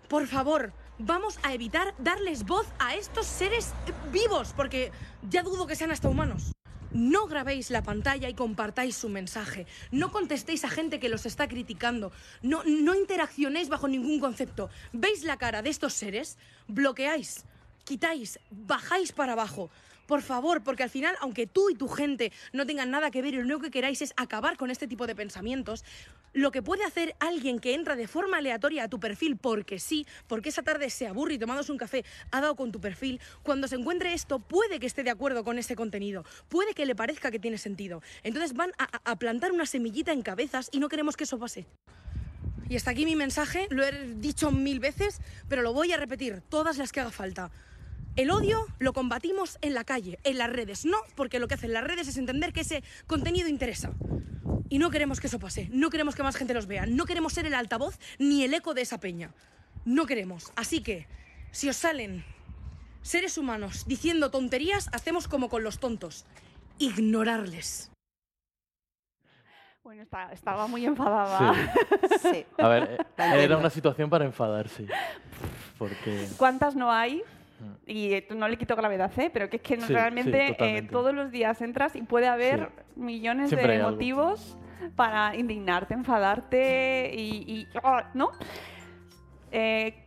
Por favor, vamos a evitar darles voz a estos seres vivos, porque ya dudo que sean hasta humanos. No grabéis la pantalla y compartáis su mensaje. No contestéis a gente que los está criticando. No, no interaccionéis bajo ningún concepto. ¿Veis la cara de estos seres? Bloqueáis, quitáis, bajáis para abajo. Por favor, porque al final, aunque tú y tu gente no tengan nada que ver y lo único que queráis es acabar con este tipo de pensamientos, lo que puede hacer alguien que entra de forma aleatoria a tu perfil porque sí, porque esa tarde se aburre y tomándose un café ha dado con tu perfil, cuando se encuentre esto puede que esté de acuerdo con ese contenido, puede que le parezca que tiene sentido. Entonces van a, a plantar una semillita en cabezas y no queremos que eso pase. Y hasta aquí mi mensaje, lo he dicho mil veces, pero lo voy a repetir todas las que haga falta. El odio lo combatimos en la calle, en las redes, no porque lo que hacen las redes es entender que ese contenido interesa. Y no queremos que eso pase, no queremos que más gente los vea, no queremos ser el altavoz ni el eco de esa peña. No queremos. Así que, si os salen seres humanos diciendo tonterías, hacemos como con los tontos. Ignorarles. Bueno, está- estaba muy enfadada. Sí. A ver, era una situación para enfadarse. Porque. ¿Cuántas no hay? Y eh, no le quito gravedad, ¿eh? pero que es que no- Sí, sí, realmente eh, todos los días entras y puede haber millones Siempre hay de algo. motivos para indignarte, enfadarte y... y- ¡ah! ¿No? Eh,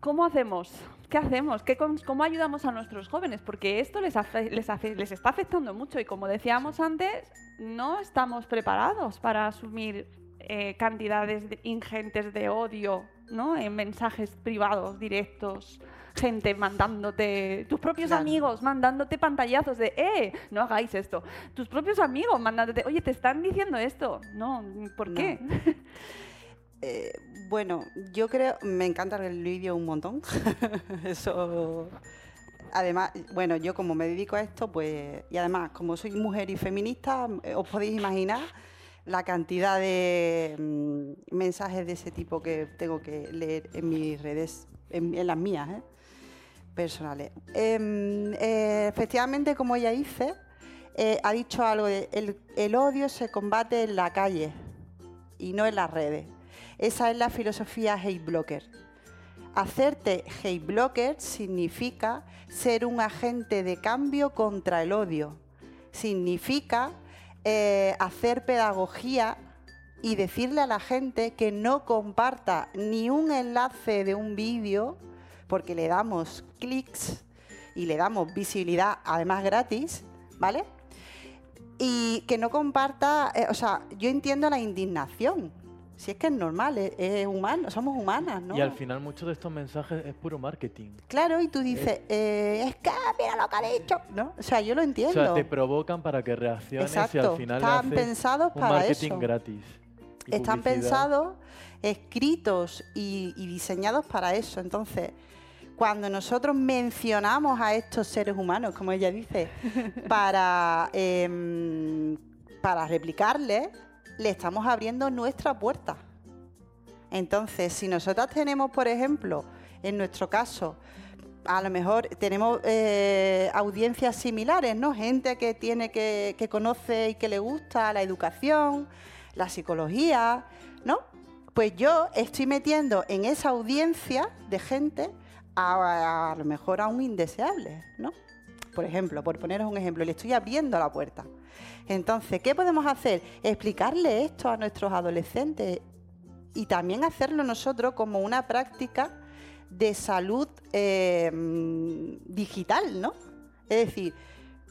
¿Cómo hacemos? ¿Qué hacemos? ¿Qué con- ¿Cómo ayudamos a nuestros jóvenes? Porque esto les, afe- les, afe- les está afectando mucho y como decíamos antes, no estamos preparados para asumir eh, cantidades de- ingentes de odio ¿no? en mensajes privados, directos, gente mandándote, tus propios Claro. amigos mandándote pantallazos de, eh, no hagáis esto. Tus propios amigos mandándote, oye, te están diciendo esto. No, ¿por No. qué? Eh, bueno, yo creo, me encanta el vídeo un montón. Eso. Además, bueno, yo como me dedico a esto, pues, y además, como soy mujer y feminista, eh, os podéis imaginar la cantidad de mm, mensajes de ese tipo que tengo que leer en mis redes, en, en las mías, ¿eh? Personales. Em, eh, efectivamente, como ella dice, eh, ha dicho algo de el, odio se combate en la calle y no en las redes. Esa es la filosofía hate blocker. Hacerte hate blocker significa ser un agente de cambio contra el odio. Significa eh, hacer pedagogía y decirle a la gente que no comparta ni un enlace de un vídeo porque le damos clics y le damos visibilidad además gratis, ¿vale? Y que no comparta, eh, o sea, yo entiendo la indignación. Si es que es normal, es, es humano, somos humanas, ¿no? Y al final, muchos de estos mensajes es puro marketing. Claro, y tú dices, eh, es que mira lo que ha dicho, ¿no? O sea, yo lo O entiendo. sea, te provocan para que reacciones y al final están pensados un para marketing eso. gratis. Están publicidad. pensados, escritos y, y diseñados para eso. Entonces, cuando nosotros mencionamos a estos seres humanos, como ella dice, para, em, para replicarles, le estamos abriendo nuestra puerta. Entonces, si nosotras tenemos, por ejemplo, en nuestro caso, a lo mejor tenemos eh, audiencias similares, ¿no? Gente que tiene que, que conoce y que le gusta la educación, la psicología, ¿no? Pues yo estoy metiendo en esa audiencia de gente a, lo mejor a un indeseable, ¿no? Por ejemplo, por poneros un ejemplo, le estoy abriendo la puerta. Entonces, ¿qué podemos hacer? Explicarle esto a nuestros adolescentes y también hacerlo nosotros como una práctica de salud mm, digital, ¿no? Es decir,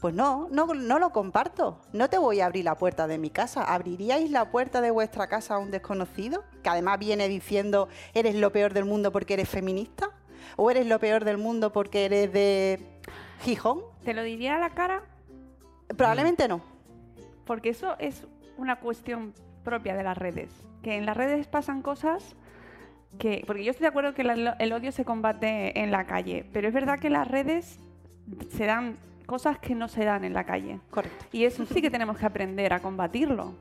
pues no, no, no lo comparto. No te voy a abrir la puerta de mi casa. ¿Abriríais la puerta de vuestra casa a un desconocido? Que además viene diciendo, eres lo peor del mundo porque eres feminista. ¿O eres lo peor del mundo porque eres de Gijón? ¿Te lo diría a la cara? Probablemente no. Porque eso es una cuestión propia de las redes. Que en las redes pasan cosas que. Porque yo estoy de acuerdo que la- el odio se combate en la calle, pero es verdad que las redes se dan cosas que no se dan en la calle. Correcto. Y eso sí que tenemos que aprender a combatirlo.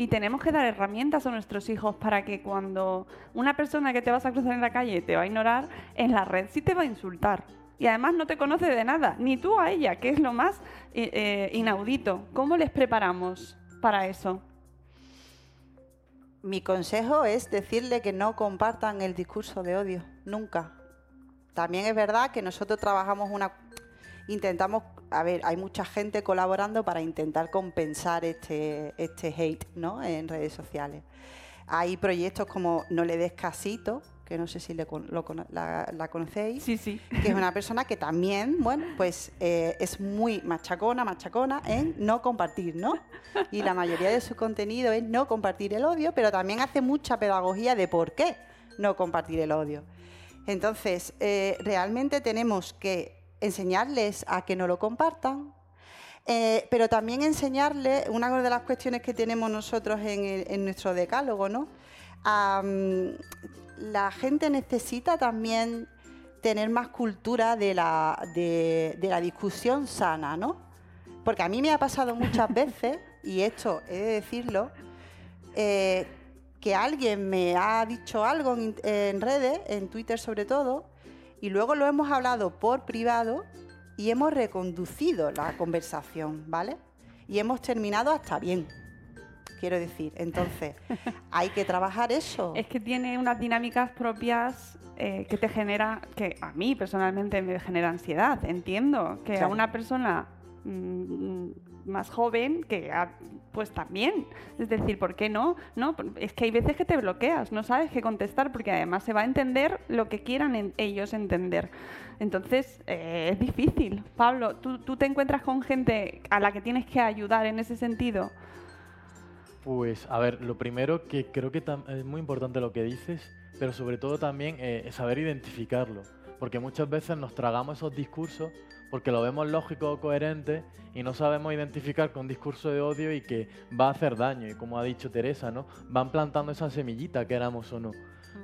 Y tenemos que dar herramientas a nuestros hijos para que cuando una persona que te vas a cruzar en la calle te va a ignorar, en la red sí te va a insultar. y además no te conoce de nada, ni tú a ella, que es lo más eh, eh, inaudito. ¿Cómo les preparamos para eso? Mi consejo es decirle que no compartan el discurso de odio, nunca. También es verdad que nosotros trabajamos una... Intentamos, a ver, hay mucha gente colaborando para intentar compensar este, este hate ¿no? en redes sociales. Hay proyectos como No le des casito, que no sé si le con- lo cono- la, la conocéis, Sí, sí. que es una persona que también, bueno, pues eh, es muy machacona, machacona en no compartir, ¿no? Y la mayoría de su contenido es no compartir el odio, pero también hace mucha pedagogía de por qué no compartir el odio. Entonces, eh, realmente tenemos que enseñarles a que no lo compartan, eh, pero también enseñarles, una de las cuestiones que tenemos nosotros en, el- en nuestro decálogo, ¿no? La gente necesita también tener más cultura de la, de, de la discusión sana, ¿no? Porque a mí me ha pasado muchas veces, y esto he de decirlo, eh, que alguien me ha dicho algo en, en redes, en Twitter sobre todo, y luego lo hemos hablado por privado y hemos reconducido la conversación, ¿vale? Y hemos terminado hasta bien, quiero decir. Entonces, hay que trabajar eso. Es que tiene unas dinámicas propias eh, que te genera, que a mí personalmente me genera ansiedad. Entiendo que a Claro. una persona mm, más joven que a- pues también. Es decir, ¿por qué no? no? Es que hay veces que te bloqueas, no sabes qué contestar porque además se va a entender lo que quieran ellos entender. Entonces, eh, es difícil. Pablo, ¿tú, tú te encuentras con gente a la que tienes que ayudar en ese sentido? Pues, a ver, lo primero que creo que es muy importante lo que dices, pero sobre todo también eh, saber identificarlo. Porque muchas veces nos tragamos esos discursos porque lo vemos lógico o coherente y no sabemos identificar con discurso de odio y que va a hacer daño. Y como ha dicho Teresa, ¿no? Van plantando esa semillita, queramos o no.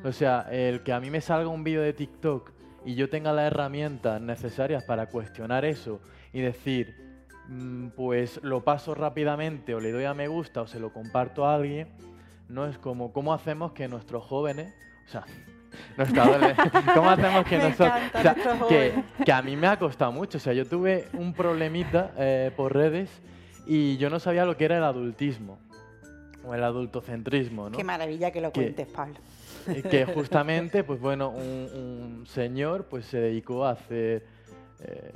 O sea, el que a mí me salga un vídeo de TikTok y yo tenga las herramientas necesarias para cuestionar eso y decir, mm, pues lo paso rápidamente o le doy a me gusta o se lo comparto a alguien, no es como, ¿cómo hacemos que nuestros jóvenes, o sea, adole- ¿cómo hacemos que Me nosotros, encanta o sea, nuestros que, que a mí me ha costado mucho, o sea, yo tuve un problemita eh, por redes y yo no sabía lo que era el adultismo o el adultocentrismo, ¿no? Qué maravilla que lo Que- cuentes, Pablo. Eh, que justamente, pues bueno, un, un señor pues se dedicó a hacer, eh,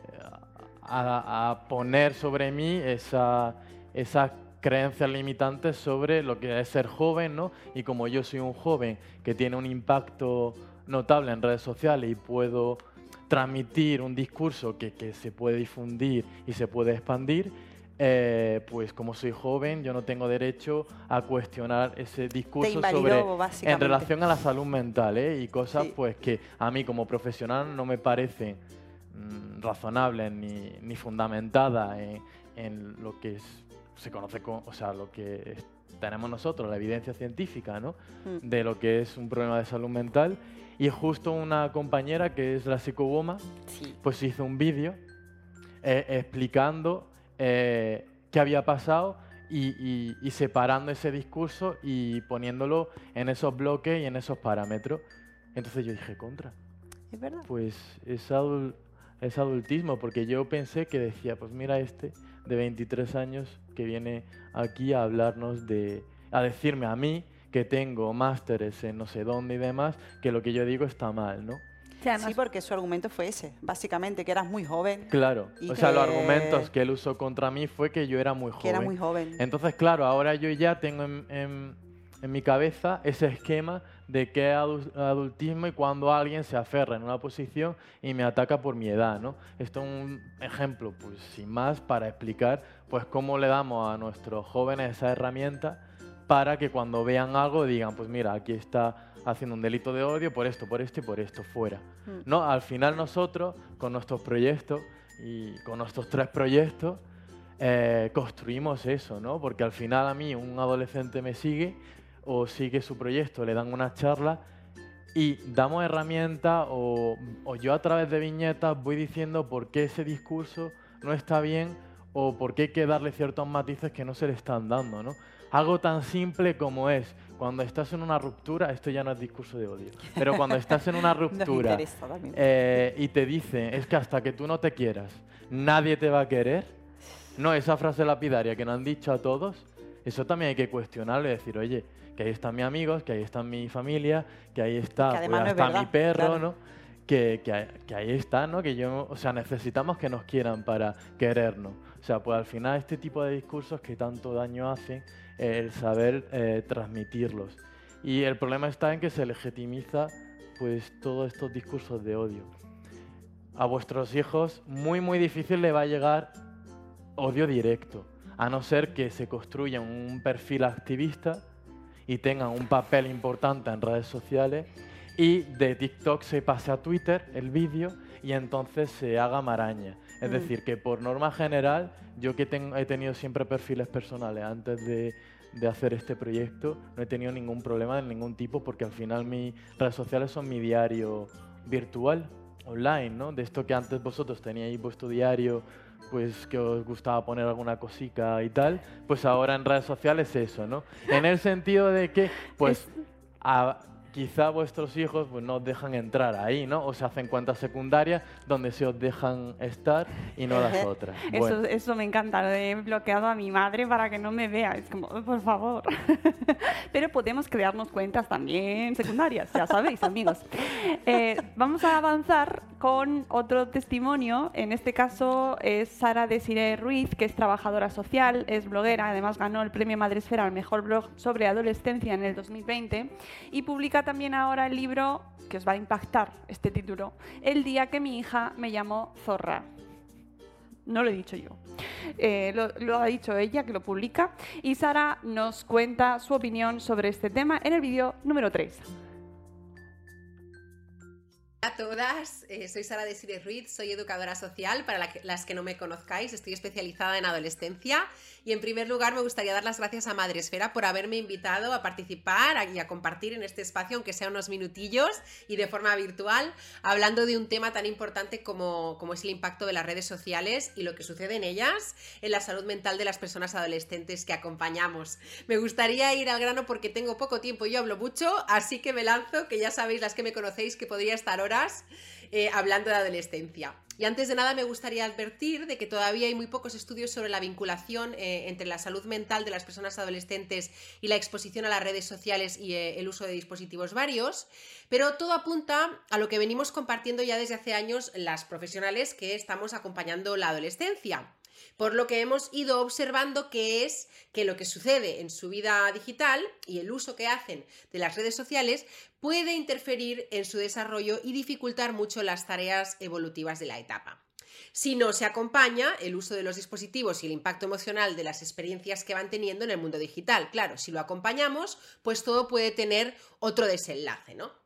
a, a poner sobre mí esa, esas creencias limitantes sobre lo que es ser joven, ¿no? Y como yo soy un joven que tiene un impacto notable en redes sociales y puedo transmitir un discurso que, que se puede difundir y se puede expandir, eh, pues como soy joven, yo no tengo derecho a cuestionar ese discurso invalidó, sobre en relación a la salud mental ¿eh? y cosas Sí. pues que a mí como profesional no me parecen mm, razonables ni, ni fundamentadas en, en lo que es- se conoce como, o sea, lo que tenemos nosotros, la evidencia científica, ¿no? Mm. De lo que es un problema de salud mental. Y justo una compañera que es la psicowoman, Sí. pues hizo un vídeo eh, explicando eh, qué había pasado y, y- y separando ese discurso y poniéndolo en esos bloques y en esos parámetros. Entonces yo dije, contra, Es verdad. pues es, adul- es adultismo, porque yo pensé que decía, pues mira este de 23 años que viene aquí a hablarnos de, a decirme a mí que tengo másteres en no sé dónde y demás, que lo que yo digo está mal, ¿no? Sí, porque su argumento fue ese, básicamente, que eras muy joven, Claro, Y o sea, los argumentos que él usó contra mí fue que yo era muy joven. que era muy joven. Entonces, claro, ahora yo ya tengo en, en- en mi cabeza ese esquema de qué es adultismo y cuando alguien se aferra en una posición y me ataca por mi edad, ¿no? Esto es un ejemplo, pues sin más, para explicar pues cómo le damos a nuestros jóvenes esa herramienta para que cuando vean algo digan, pues mira, aquí está haciendo un delito de odio por esto, por esto y por esto, fuera. Mm. ¿No? Al final nosotros, con nuestros proyectos y con nuestros tres proyectos, eh, construimos eso, ¿no? Porque al final a mí un adolescente me sigue o sigue su proyecto, le dan una charla y damos herramientas o, o yo a través de viñetas voy diciendo por qué ese discurso no está bien o por qué hay que darle ciertos matices que no se le están dando, ¿no? Algo tan simple como es, cuando estás en una ruptura, esto ya no es discurso de odio, pero cuando estás en una ruptura eh, y te dicen, es que hasta que tú no te quieras, nadie te va a querer, no, esa frase lapidaria que nos han dicho a todos, eso también hay que cuestionarlo y decir, oye, que ahí están mis amigos, que ahí está mi familia, que ahí está Que pues, no es hasta mi perro, claro. ¿no? Que, que ahí está, ¿no? Que yo, o sea, necesitamos que nos quieran para querernos. O sea, pues al final este tipo de discursos que tanto daño hacen, eh, el saber eh, transmitirlos. Y el problema está en que se legitimiza pues todos estos discursos de odio. A vuestros hijos muy muy difícil le va a llegar odio directo, a no ser que se construyan un perfil activista y tengan un papel importante en redes sociales y de TikTok se pase a Twitter el vídeo y entonces se haga maraña. Es Mm. decir, que por norma general, yo que ten- he tenido siempre perfiles personales antes de, de hacer este proyecto, no he tenido ningún problema de ningún tipo porque al final mis redes sociales son mi diario virtual, online, ¿no? De esto que antes vosotros teníais vuestro diario, pues que os gustaba poner alguna cosica y tal, pues ahora en redes sociales eso, ¿no? En el sentido de que, pues, a- quizá vuestros hijos pues, no os dejan entrar ahí, ¿no? O se hacen cuentas secundarias donde se os dejan estar y no las otras. Eso, Bueno, eso me encanta, lo he bloqueado a mi madre para que no me vea. Es como, "Oh, por favor. Pero podemos crearnos cuentas también secundarias, ya sabéis, amigos. Eh, vamos a avanzar con otro testimonio. En este caso es Sara Desiree Ruiz, que es trabajadora social, es bloguera, además ganó el premio Madresfera al mejor blog sobre adolescencia en el 2020 y publica también ahora el libro que os va a impactar este título, El día que mi hija me llamó zorra. No lo he dicho yo. Eh, lo, lo ha dicho ella, que lo publica. Y Sara nos cuenta su opinión sobre este tema en el vídeo número 3. Hola a todas, eh, soy Sara Desiree Ruiz, soy educadora social. Para la que- las que no me conozcáis, estoy especializada en adolescencia. Y en primer lugar, me gustaría dar las gracias a Madresfera por haberme invitado a participar y a compartir en este espacio, aunque sea unos minutillos y de forma virtual, hablando de un tema tan importante como, como es el impacto de las redes sociales y lo que sucede en ellas en la salud mental de las personas adolescentes que acompañamos. Me gustaría ir al grano porque tengo poco tiempo y yo hablo mucho, así que me lanzo, que ya sabéis las que me conocéis que podría estar eh, hablando de adolescencia. Y antes de nada me gustaría advertir de que todavía hay muy pocos estudios sobre la vinculación eh, entre la salud mental de las personas adolescentes y la exposición a las redes sociales y eh, el uso de dispositivos varios, pero todo apunta a lo que venimos compartiendo ya desde hace años las profesionales que estamos acompañando la adolescencia. Por lo que hemos ido observando que es que lo que sucede en su vida digital y el uso que hacen de las redes sociales puede interferir en su desarrollo y dificultar mucho las tareas evolutivas de la etapa. Si no se acompaña el uso de los dispositivos y el impacto emocional de las experiencias que van teniendo en el mundo digital. Claro, si lo acompañamos, pues todo puede tener otro desenlace, ¿no?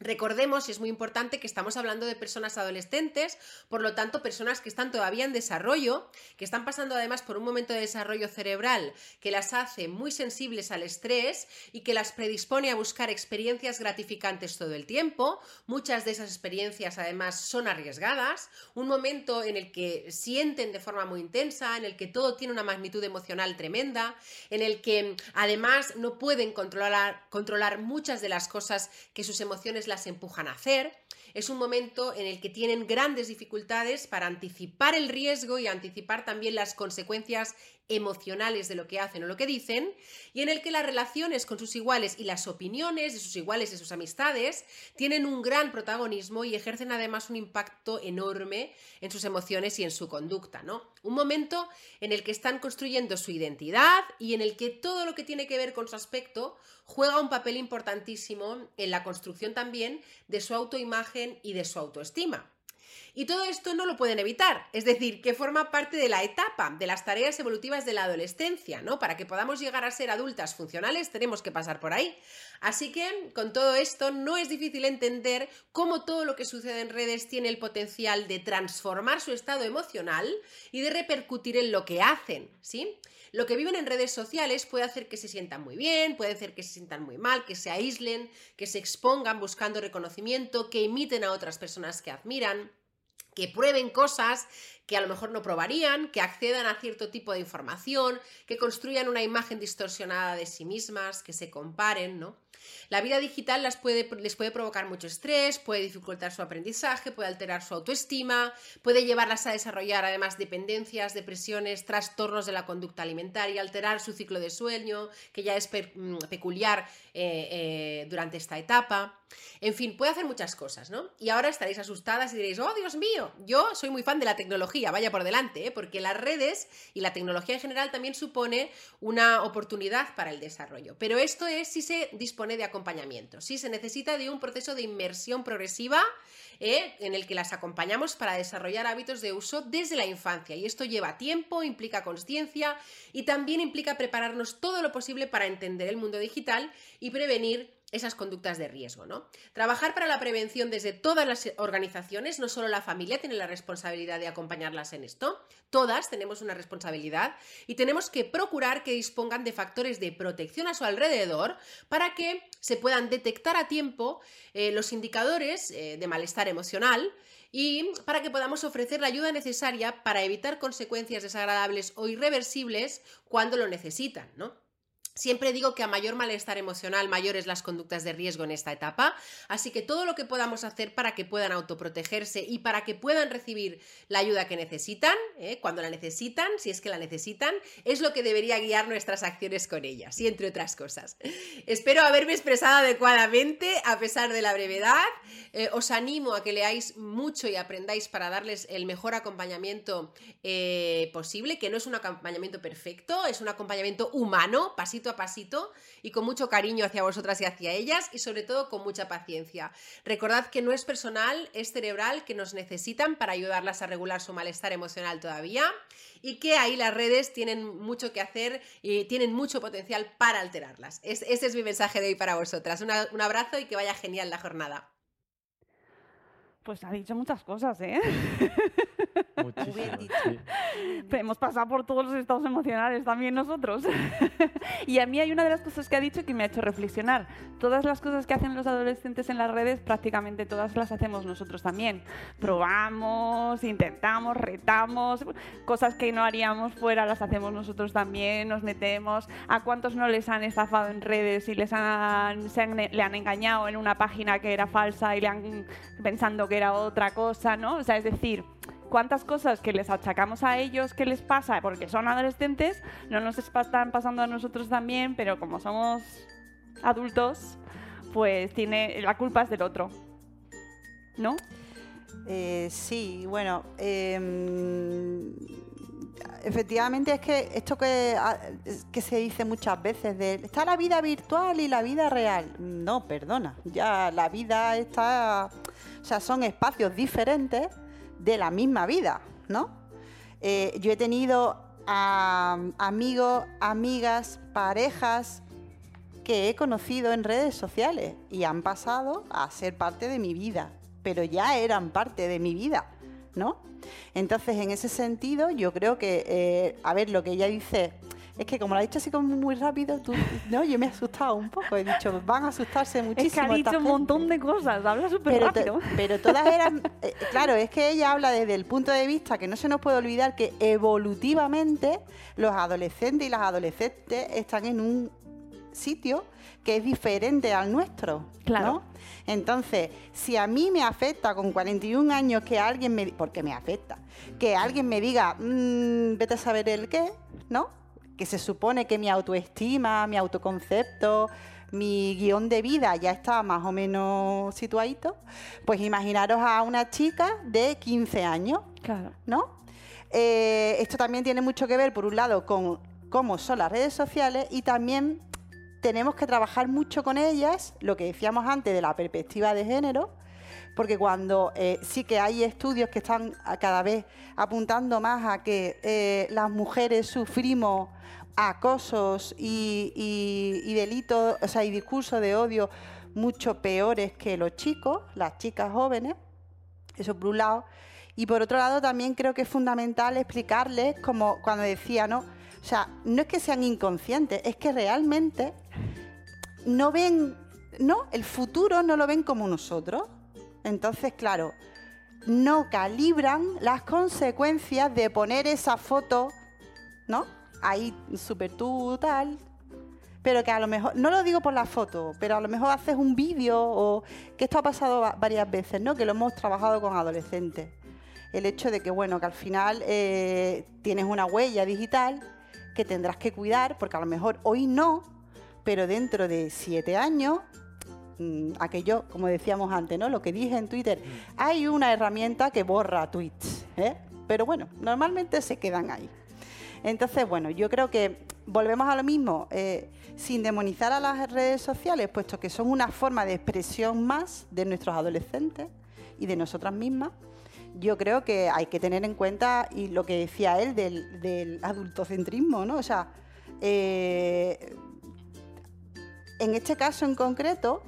Recordemos, y es muy importante, que estamos hablando de personas adolescentes, por lo tanto, personas que están todavía en desarrollo, que están pasando además por un momento de desarrollo cerebral que las hace muy sensibles al estrés y que las predispone a buscar experiencias gratificantes todo el tiempo. Muchas de esas experiencias además son arriesgadas, un momento en el que sienten de forma muy intensa, en el que todo tiene una magnitud emocional tremenda, en el que además no pueden controlar, controlar muchas de las cosas que sus emociones las empujan a hacer. Es un momento en el que tienen grandes dificultades para anticipar el riesgo y anticipar también las consecuencias emocionales de lo que hacen o lo que dicen, y en el que las relaciones con sus iguales y las opiniones de sus iguales y sus amistades tienen un gran protagonismo y ejercen además un impacto enorme en sus emociones y en su conducta, ¿no? Un momento en el que están construyendo su identidad y en el que todo lo que tiene que ver con su aspecto juega un papel importantísimo en la construcción también de su autoimagen y de su autoestima. Y todo esto no lo pueden evitar, es decir, que forma parte de la etapa, de las tareas evolutivas de la adolescencia, ¿no? Para que podamos llegar a ser adultas funcionales tenemos que pasar por ahí. Así que, con todo esto, no es difícil entender cómo todo lo que sucede en redes tiene el potencial de transformar su estado emocional y de repercutir en lo que hacen, ¿sí? Lo que viven en redes sociales puede hacer que se sientan muy bien, puede hacer que se sientan muy mal, que se aíslen, que se expongan buscando reconocimiento, que imiten a otras personas que admiran que prueben cosas, que a lo mejor no probarían, que accedan a cierto tipo de información, que construyan una imagen distorsionada de sí mismas, que se comparen, ¿no? La vida digital les puede provocar mucho estrés, puede dificultar su aprendizaje, puede alterar su autoestima, puede llevarlas a desarrollar además dependencias, depresiones, trastornos de la conducta alimentaria, alterar su ciclo de sueño, que ya es mm, peculiar eh, eh, durante esta etapa. En fin, puede hacer muchas cosas, ¿no? Y ahora estaréis asustadas y diréis, oh Dios mío, yo soy muy fan de la vaya por delante, ¿eh? porque las redes y la tecnología en general también supone una oportunidad para el desarrollo. Pero esto es si se dispone de acompañamiento, si se necesita de un proceso de inmersión progresiva ¿eh? en el que las acompañamos para desarrollar hábitos de uso desde la infancia. Y esto lleva tiempo, implica conciencia y también implica prepararnos todo lo posible para entender el mundo digital y prevenir esas conductas de riesgo, ¿no? Trabajar para la prevención desde todas las organizaciones, no solo la familia tiene la responsabilidad de acompañarlas en esto, todas tenemos una responsabilidad y tenemos que procurar que dispongan de factores de protección a su alrededor para que se puedan detectar a tiempo eh, los indicadores eh, de malestar emocional y para que podamos ofrecer la ayuda necesaria para evitar consecuencias desagradables o irreversibles cuando lo necesitan, ¿no? Siempre digo que a mayor malestar emocional, mayores las conductas de riesgo en esta etapa, así que todo lo que podamos hacer para que puedan autoprotegerse y para que puedan recibir la ayuda que necesitan, ¿eh? cuando la necesitan, si es que la necesitan, es lo que debería guiar nuestras acciones con ellas, y entre otras cosas. Espero haberme expresado adecuadamente a pesar de la brevedad. Eh, os animo a que leáis mucho y aprendáis para darles el mejor acompañamiento eh, posible, que no es un acompañamiento perfecto, es un acompañamiento humano, pasito a pasito y con mucho cariño hacia vosotras y hacia ellas y sobre todo con mucha paciencia. Recordad que no es personal, es cerebral, que nos necesitan para ayudarlas a regular su malestar emocional todavía y que ahí las redes tienen mucho que hacer y tienen mucho potencial para alterarlas. ese es mi mensaje de hoy para vosotras. un abrazo y que vaya genial la jornada. Pues ha dicho muchas cosas, ¿eh? Muchísimas, sí. Hemos pasado por todos los estados emocionales también nosotros. y a mí hay una de las cosas que ha dicho que me ha hecho reflexionar. Todas las cosas que hacen los adolescentes en las redes, prácticamente todas las hacemos nosotros también. Probamos, intentamos, retamos, cosas que no haríamos fuera las hacemos nosotros también, nos metemos. ¿A cuántos no les han estafado en redes y les han, le han engañado en una página que era falsa y le han pensando que era otra cosa, ¿no? O sea, es decir, cuántas cosas que les achacamos a ellos que les pasa porque son adolescentes, no nos están pasando a nosotros también, pero como somos adultos, pues tiene la culpa es del otro, ¿no? Eh, sí, bueno, em, efectivamente es que esto que, que, se dice muchas veces de está la vida virtual y la vida real. No, perdona, ya la vida está o sea, son espacios diferentes de la misma vida, ¿no? Eh, yo he tenido amigos, amigas, parejas que he conocido en redes sociales y han pasado a ser parte de mi vida, pero ya eran parte de mi vida, ¿no? Entonces, en ese sentido, yo creo que, eh, a ver, lo que ella dice, es que como lo ha dicho así como muy rápido, tú, no, yo me he asustado un poco. He dicho, van a asustarse muchísimo. Es que ha dicho un montón de cosas, habla súper rápido. pero todas eran, eh, claro, es que ella habla desde el punto de vista que no se nos puede olvidar que evolutivamente los adolescentes y las adolescentes están en un sitio que es diferente al nuestro. Claro. Entonces, si a mí me afecta con 41 años que alguien me... Porque me afecta. Que alguien me diga, mmm, vete a saber el qué, ¿no? Que se supone que mi autoestima, mi autoconcepto, mi guion de vida ya está más o menos situadito, pues imaginaros a una chica de 15 años, claro. ¿no? Eh, esto también tiene mucho que ver, por un lado, con cómo son las redes sociales y también tenemos que trabajar mucho con ellas, lo que decíamos antes de la perspectiva de género, porque cuando eh, sí que hay estudios que están cada vez apuntando más a que eh, las mujeres sufrimos acosos y, delitos, o sea, y discursos de odio mucho peores que los chicos, las chicas jóvenes, eso por un lado. Y por otro lado también creo que es fundamental explicarles, como cuando decía, ¿no? O sea, no es que sean inconscientes, es que realmente no ven, ¿no? El futuro no lo ven como nosotros. Entonces, claro, no calibran las consecuencias de poner esa foto, ¿no? Ahí súper tú tal, pero que a lo mejor, no lo digo por la foto, pero a lo mejor haces un vídeo o que esto ha pasado va- varias veces, ¿no? Que lo hemos trabajado con adolescentes. El hecho de que, bueno, que al final eh, tienes una huella digital que tendrás que cuidar, porque a lo mejor hoy no, pero dentro de siete años, mm, aquello, como decíamos antes, ¿no? Lo que dije en Twitter, hay una herramienta que borra tweets, ¿eh? Pero bueno, normalmente se quedan ahí. Entonces, bueno, yo creo que volvemos a lo mismo, eh, sin demonizar a las redes sociales, puesto que son una forma de expresión más de nuestros adolescentes y de nosotras mismas. Yo creo que hay que tener en cuenta y lo que decía él del, adultocentrismo, ¿no? O sea, eh, en este caso en concreto,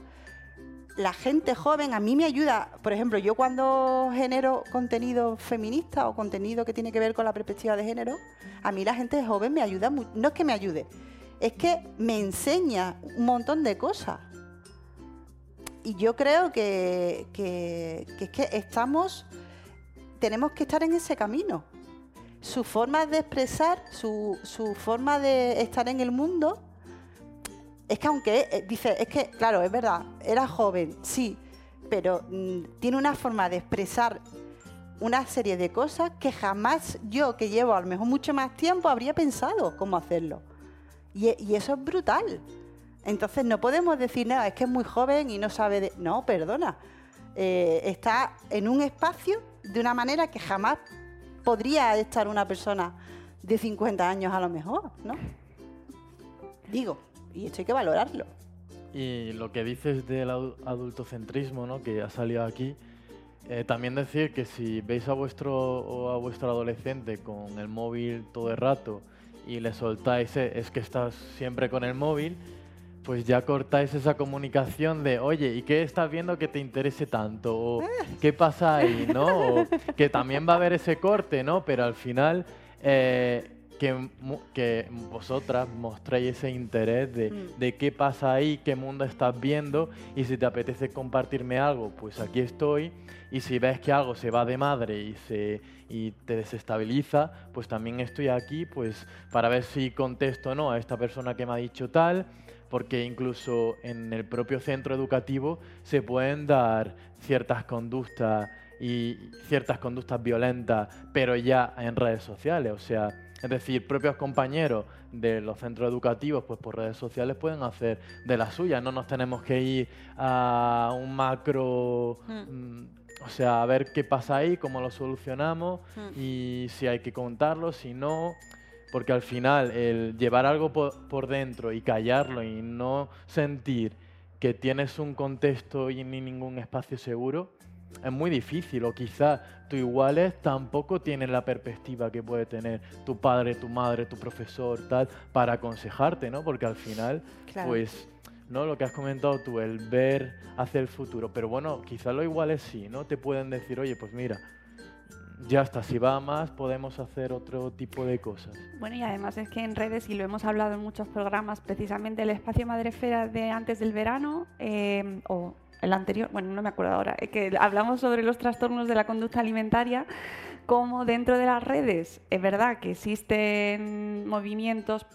la gente joven a mí me ayuda, por ejemplo, yo cuando genero contenido feminista o contenido que tiene que ver con la perspectiva de género, a mí la gente joven me ayuda, no es que me ayude, es que me enseña un montón de cosas. Y yo creo que, que- que es que estamos, tenemos que estar en ese camino. Su forma de expresar, su, su forma de estar en el mundo, es que aunque eh, dice, es que, claro, es verdad, era joven, sí, pero mm, tiene una forma de expresar una serie de cosas que jamás yo, que llevo a lo mejor mucho más tiempo, habría pensado cómo hacerlo. Y, e- eso es brutal. Entonces no podemos decir, no, es que es muy joven y no sabe de... No, perdona. Eh, está en un espacio de una manera que jamás podría estar una persona de 50 años a lo mejor, ¿no? Digo, y esto hay que valorarlo. Y lo que dices del adu- adultocentrismo, ¿no? que ha salido aquí, eh, también decir que si veis a vuestro o a vuestro adolescente con el móvil todo el rato y le soltáis, "Eh, es que estás siempre con el móvil, pues ya cortáis esa comunicación de, oye, ¿y qué estás viendo que te interese tanto? O ¿qué pasa ahí? ¿no? O que también va a haber ese corte, ¿no? Pero al final, eh, que, que vosotras mostréis ese interés de, Mm. de qué pasa ahí, qué mundo estás viendo, y si te apetece compartirme algo, pues aquí estoy. Y si ves que algo se va de madre y, se, y te desestabiliza, pues también estoy aquí pues para ver si contesto o no a esta persona que me ha dicho tal, porque incluso en el propio centro educativo se pueden dar ciertas conductas y ciertas conductas violentas, pero ya en redes sociales, o sea, es decir, propios compañeros de los centros educativos, pues por redes sociales pueden hacer de las suyas, no nos tenemos que ir a un macro, mm, o sea, a ver qué pasa ahí, cómo lo solucionamos Mm. y si hay que contarlo, si no, porque al final el llevar algo po- por, dentro y callarlo y no sentir que tienes un contexto y ni ningún espacio seguro, es muy difícil. O quizá tú iguales tampoco tienes la perspectiva que puede tener tu padre, tu madre, tu profesor, tal, para aconsejarte, ¿no? Porque al final, Claro. pues, ¿no? Lo que has comentado tú, el ver hacia el futuro. Pero bueno, quizá lo iguales sí, ¿no? Te pueden decir, oye, pues mira, ya está, si va a más, podemos hacer otro tipo de cosas. Bueno, y además es que en redes, y lo hemos hablado en muchos programas, precisamente el espacio Madrefera de antes del verano, eh, o el anterior, bueno, no me acuerdo ahora, eh, que hablamos sobre los trastornos de la conducta alimentaria, como dentro de las redes es verdad que existen movimientos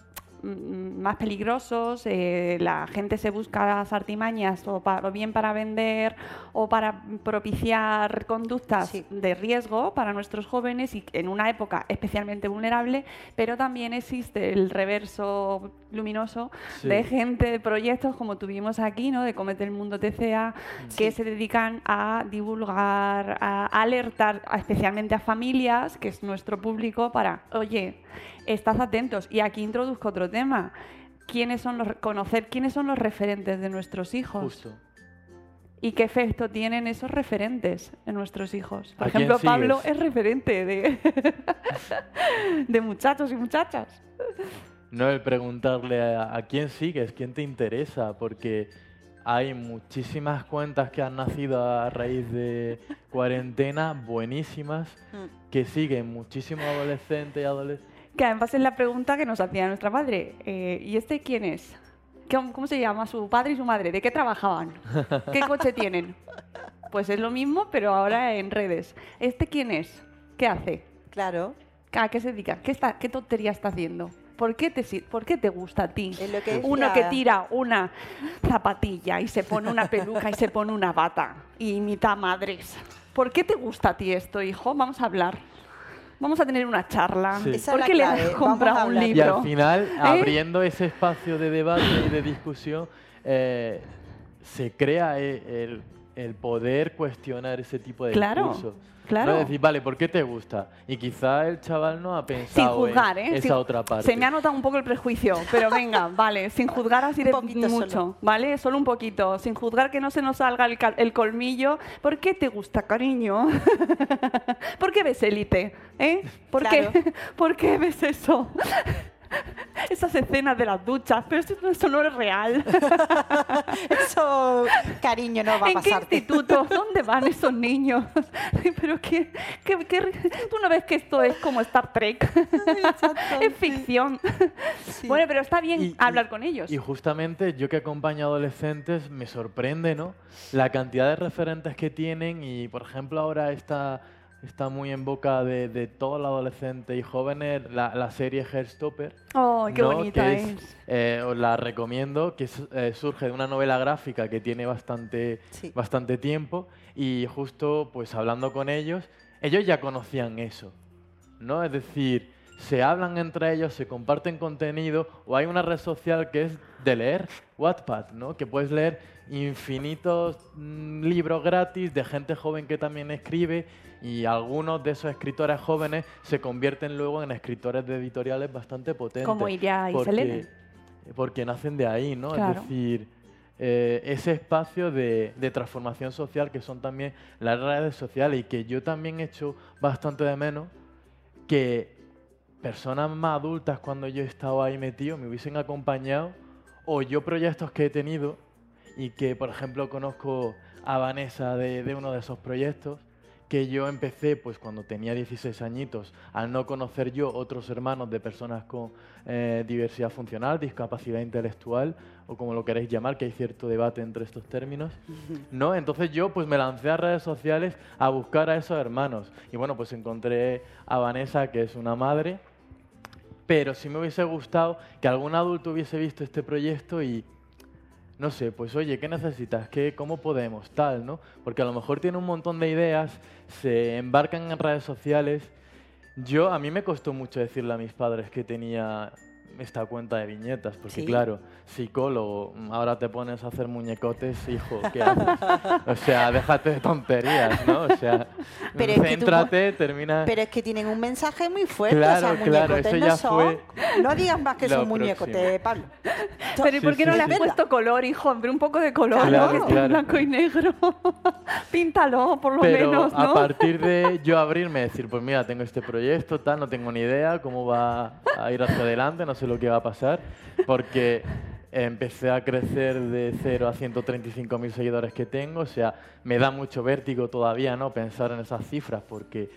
más peligrosos, eh, la gente se busca las artimañas o, pa- o bien para vender o para propiciar conductas Sí. de riesgo para nuestros jóvenes y en una época especialmente vulnerable, pero también existe el reverso luminoso Sí. de gente, de proyectos como tuvimos aquí, ¿no? de Comete el Mundo TCA, que se dedican a divulgar, a alertar especialmente a familias, que es nuestro público, para, oye, estad atentos. Y aquí introduzco otro tema. ¿Quiénes son los, conocer quiénes son los referentes de nuestros hijos Justo. y qué efecto tienen esos referentes en nuestros hijos. Por ¿A quién ejemplo, Pablo es referente de, de muchachos y muchachas. No el preguntarle a, a quién sigues, quién te interesa, porque hay muchísimas cuentas que han nacido a raíz de cuarentena, buenísimas, Mm. que siguen muchísimos adolescentes y adolescentes. Que además es la pregunta que nos hacía nuestra madre. eh, ¿Y este quién es? ¿Cómo, cómo se llama su padre y su madre? ¿De qué trabajaban? ¿Qué coche tienen? Pues es lo mismo, pero ahora en redes. ¿Este quién es? ¿Qué hace? Claro. ¿A qué se dedica? ¿Qué, está, qué tontería está haciendo? ¿Por qué, te, ¿Por qué te gusta a ti? Es lo que Uno que tira una zapatilla y se pone una peluca y se pone una bata y imita a madres. ¿Por qué te gusta a ti esto, hijo? Vamos a hablar. Vamos a tener una charla. Sí. ¿Por qué le has comprado un hablar. Y libro? al final, ¿Eh? abriendo ese espacio de debate y de discusión, eh, se crea el, el poder cuestionar ese tipo de Claro, discursos. Claro. No decir, vale, ¿por qué te gusta? Y quizá el chaval no ha Sin pensado juzgar, en ¿eh? esa Sin- otra parte. Se me ha notado un poco el prejuicio, pero venga, vale, sin juzgar así de mucho, solo. ¿vale? Solo un poquito, sin juzgar que no se nos salga el, el colmillo. ¿Por qué te gusta, cariño? ¿Por qué ves élite? ¿Eh? ¿Por, Claro. qué? ¿Por qué ves eso? Esas escenas de las duchas, pero eso, eso no es real. Eso, cariño, no va a ¿En qué instituto? ¿Dónde van esos niños? Pero qué, qué- qué- tú no ves que esto es como Star Trek. es ficción. Bueno, pero está bien Y- hablar y- con ellos. Y justamente yo que acompaño a adolescentes me sorprende, ¿no? La cantidad de referentes que tienen y, por ejemplo, ahora está, está muy en boca de, de todos los adolescentes y jóvenes la, la serie Hairstopper. ¡Oh, qué ¿no? bonita que es! eh, os la recomiendo, que es- eh, surge de una novela gráfica que tiene bastante, Sí. bastante tiempo y justo pues hablando con ellos, ellos ya conocían eso, ¿no? Es decir, se hablan entre ellos, se comparten contenido o hay una red social que es de leer, Wattpad, ¿no? Que puedes leer infinitos mm, libros gratis de gente joven que también escribe y algunos de esos escritores jóvenes se convierten luego en escritores de editoriales bastante potentes. Como Iria y porque, Selene. porque nacen de ahí, ¿no? Claro. Es decir, eh, ese espacio de, de transformación social que son también las redes sociales y que yo también echo bastante de menos que personas más adultas cuando yo he estado ahí metido me hubiesen acompañado o yo proyectos que he tenido y que por ejemplo conozco a Vanessa de, de uno de esos proyectos que yo empecé pues cuando tenía 16 añitos al no conocer yo otros hermanos de personas con eh, diversidad funcional, discapacidad intelectual o como lo queréis llamar, que hay cierto debate entre estos términos. ¿no? Entonces yo pues me lancé a redes sociales a buscar a esos hermanos. Y bueno, pues encontré a Vanessa, que es una madre, pero sí me hubiese gustado que algún adulto hubiese visto este proyecto y, no sé, pues oye, ¿qué necesitas? ¿Qué, ¿Cómo podemos? Tal, ¿no? Porque a lo mejor tiene un montón de ideas, se embarcan en redes sociales. Yo, a mí me costó mucho decirle a mis padres que tenía esta cuenta de viñetas, porque Sí. claro, psicólogo, ahora te pones a hacer muñecotes, hijo, ¿qué haces? O sea, déjate de tonterías, ¿no? O sea, Pero es que tú céntrate, termina... Pero es que tienen un mensaje muy fuerte. Claro, o sea, claro, eso no ya son. fue No digas más que son muñecotes. Pablo. Pero ¿y por Sí, qué no sí, le has sí. puesto color, hijo? Hombre, un poco de color, Claro, ¿no? Que esté blanco y negro. Píntalo, por lo Pero menos, a ¿no? partir de yo abrirme y decir, pues mira, tengo este proyecto, tal, no tengo ni idea cómo va a ir hacia adelante, no sé lo que va a pasar, porque empecé a crecer de 0 a 135 mil seguidores que tengo, o sea, me da mucho vértigo todavía, ¿no? Pensar en esas cifras, porque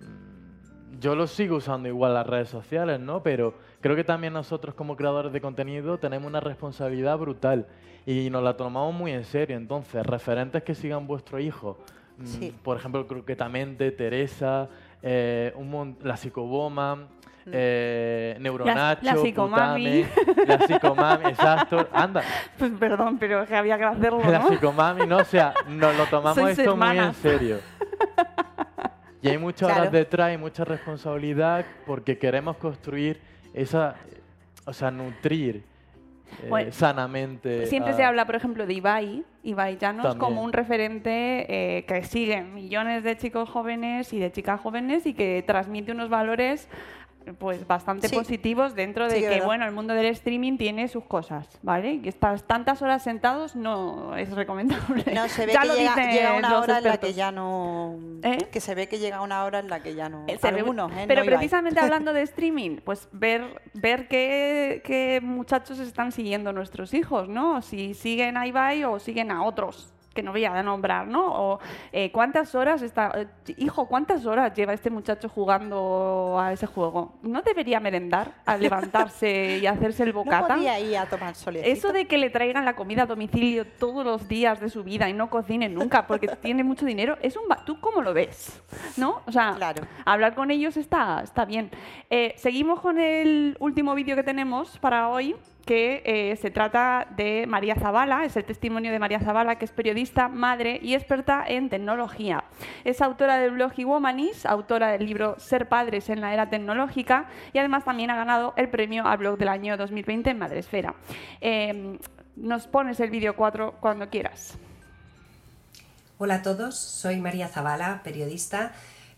mm, yo lo sigo usando igual las redes sociales, ¿no? Pero creo que también nosotros como creadores de contenido tenemos una responsabilidad brutal y nos la tomamos muy en serio. Entonces, referentes que sigan vuestro hijo, mm, Sí. por ejemplo, Croquetamente, Teresa, eh, un la Psicoboman, eh, Neuronacho, la Psicomami. Putame, la Psicomami, exacto. Anda, Pues perdón, pero que había que hacerlo, la ¿no? Psicomami, no, o sea, nos lo tomamos Sois esto muy en serio. Y hay muchas Claro. horas detrás y mucha responsabilidad porque queremos construir esa, o sea, nutrir eh, Bueno, sanamente. Siempre a- se habla, por ejemplo, de Ibai, Ibai Llanos, También. como un referente eh, que sigue millones de chicos jóvenes y de chicas jóvenes y que transmite unos valores pues bastante Sí. positivos dentro de Sí, que verdad. bueno el mundo del streaming tiene sus cosas vale y estas tantas horas sentados no es recomendable No, se ve Ya que lo llega, una hora en la que ya no. ¿Eh? Que se ve que llega una hora en la que ya no. Se Algunos, ¿eh? Pero No precisamente hablando de streaming, pues ver, ver qué, qué muchachos están siguiendo nuestros hijos, ¿no? Si siguen a Ibai o siguen a otros. Que no voy a nombrar, ¿no? O eh, cuántas horas está, eh, hijo, cuántas horas lleva este muchacho jugando a ese juego. ¿No debería merendar al levantarse y hacerse el bocata? No podía ir a tomar solecito. Eso de que le traigan la comida a domicilio todos los días de su vida y no cocine nunca porque tiene mucho dinero, es un ¿tú cómo lo ves? ¿No? O sea, Claro. hablar con ellos está, está bien. Eh, seguimos con el último vídeo que tenemos para hoy, que eh, se trata de María Zavala, es el testimonio de María Zavala, que es periodista, madre y experta en tecnología. Es autora del blog Womanis, autora del libro Ser padres en la era tecnológica y además también ha ganado el premio al blog del año 2020 en Madresfera. Eh, nos pones el vídeo 4 cuando quieras. Hola a todos, soy María Zavala, periodista,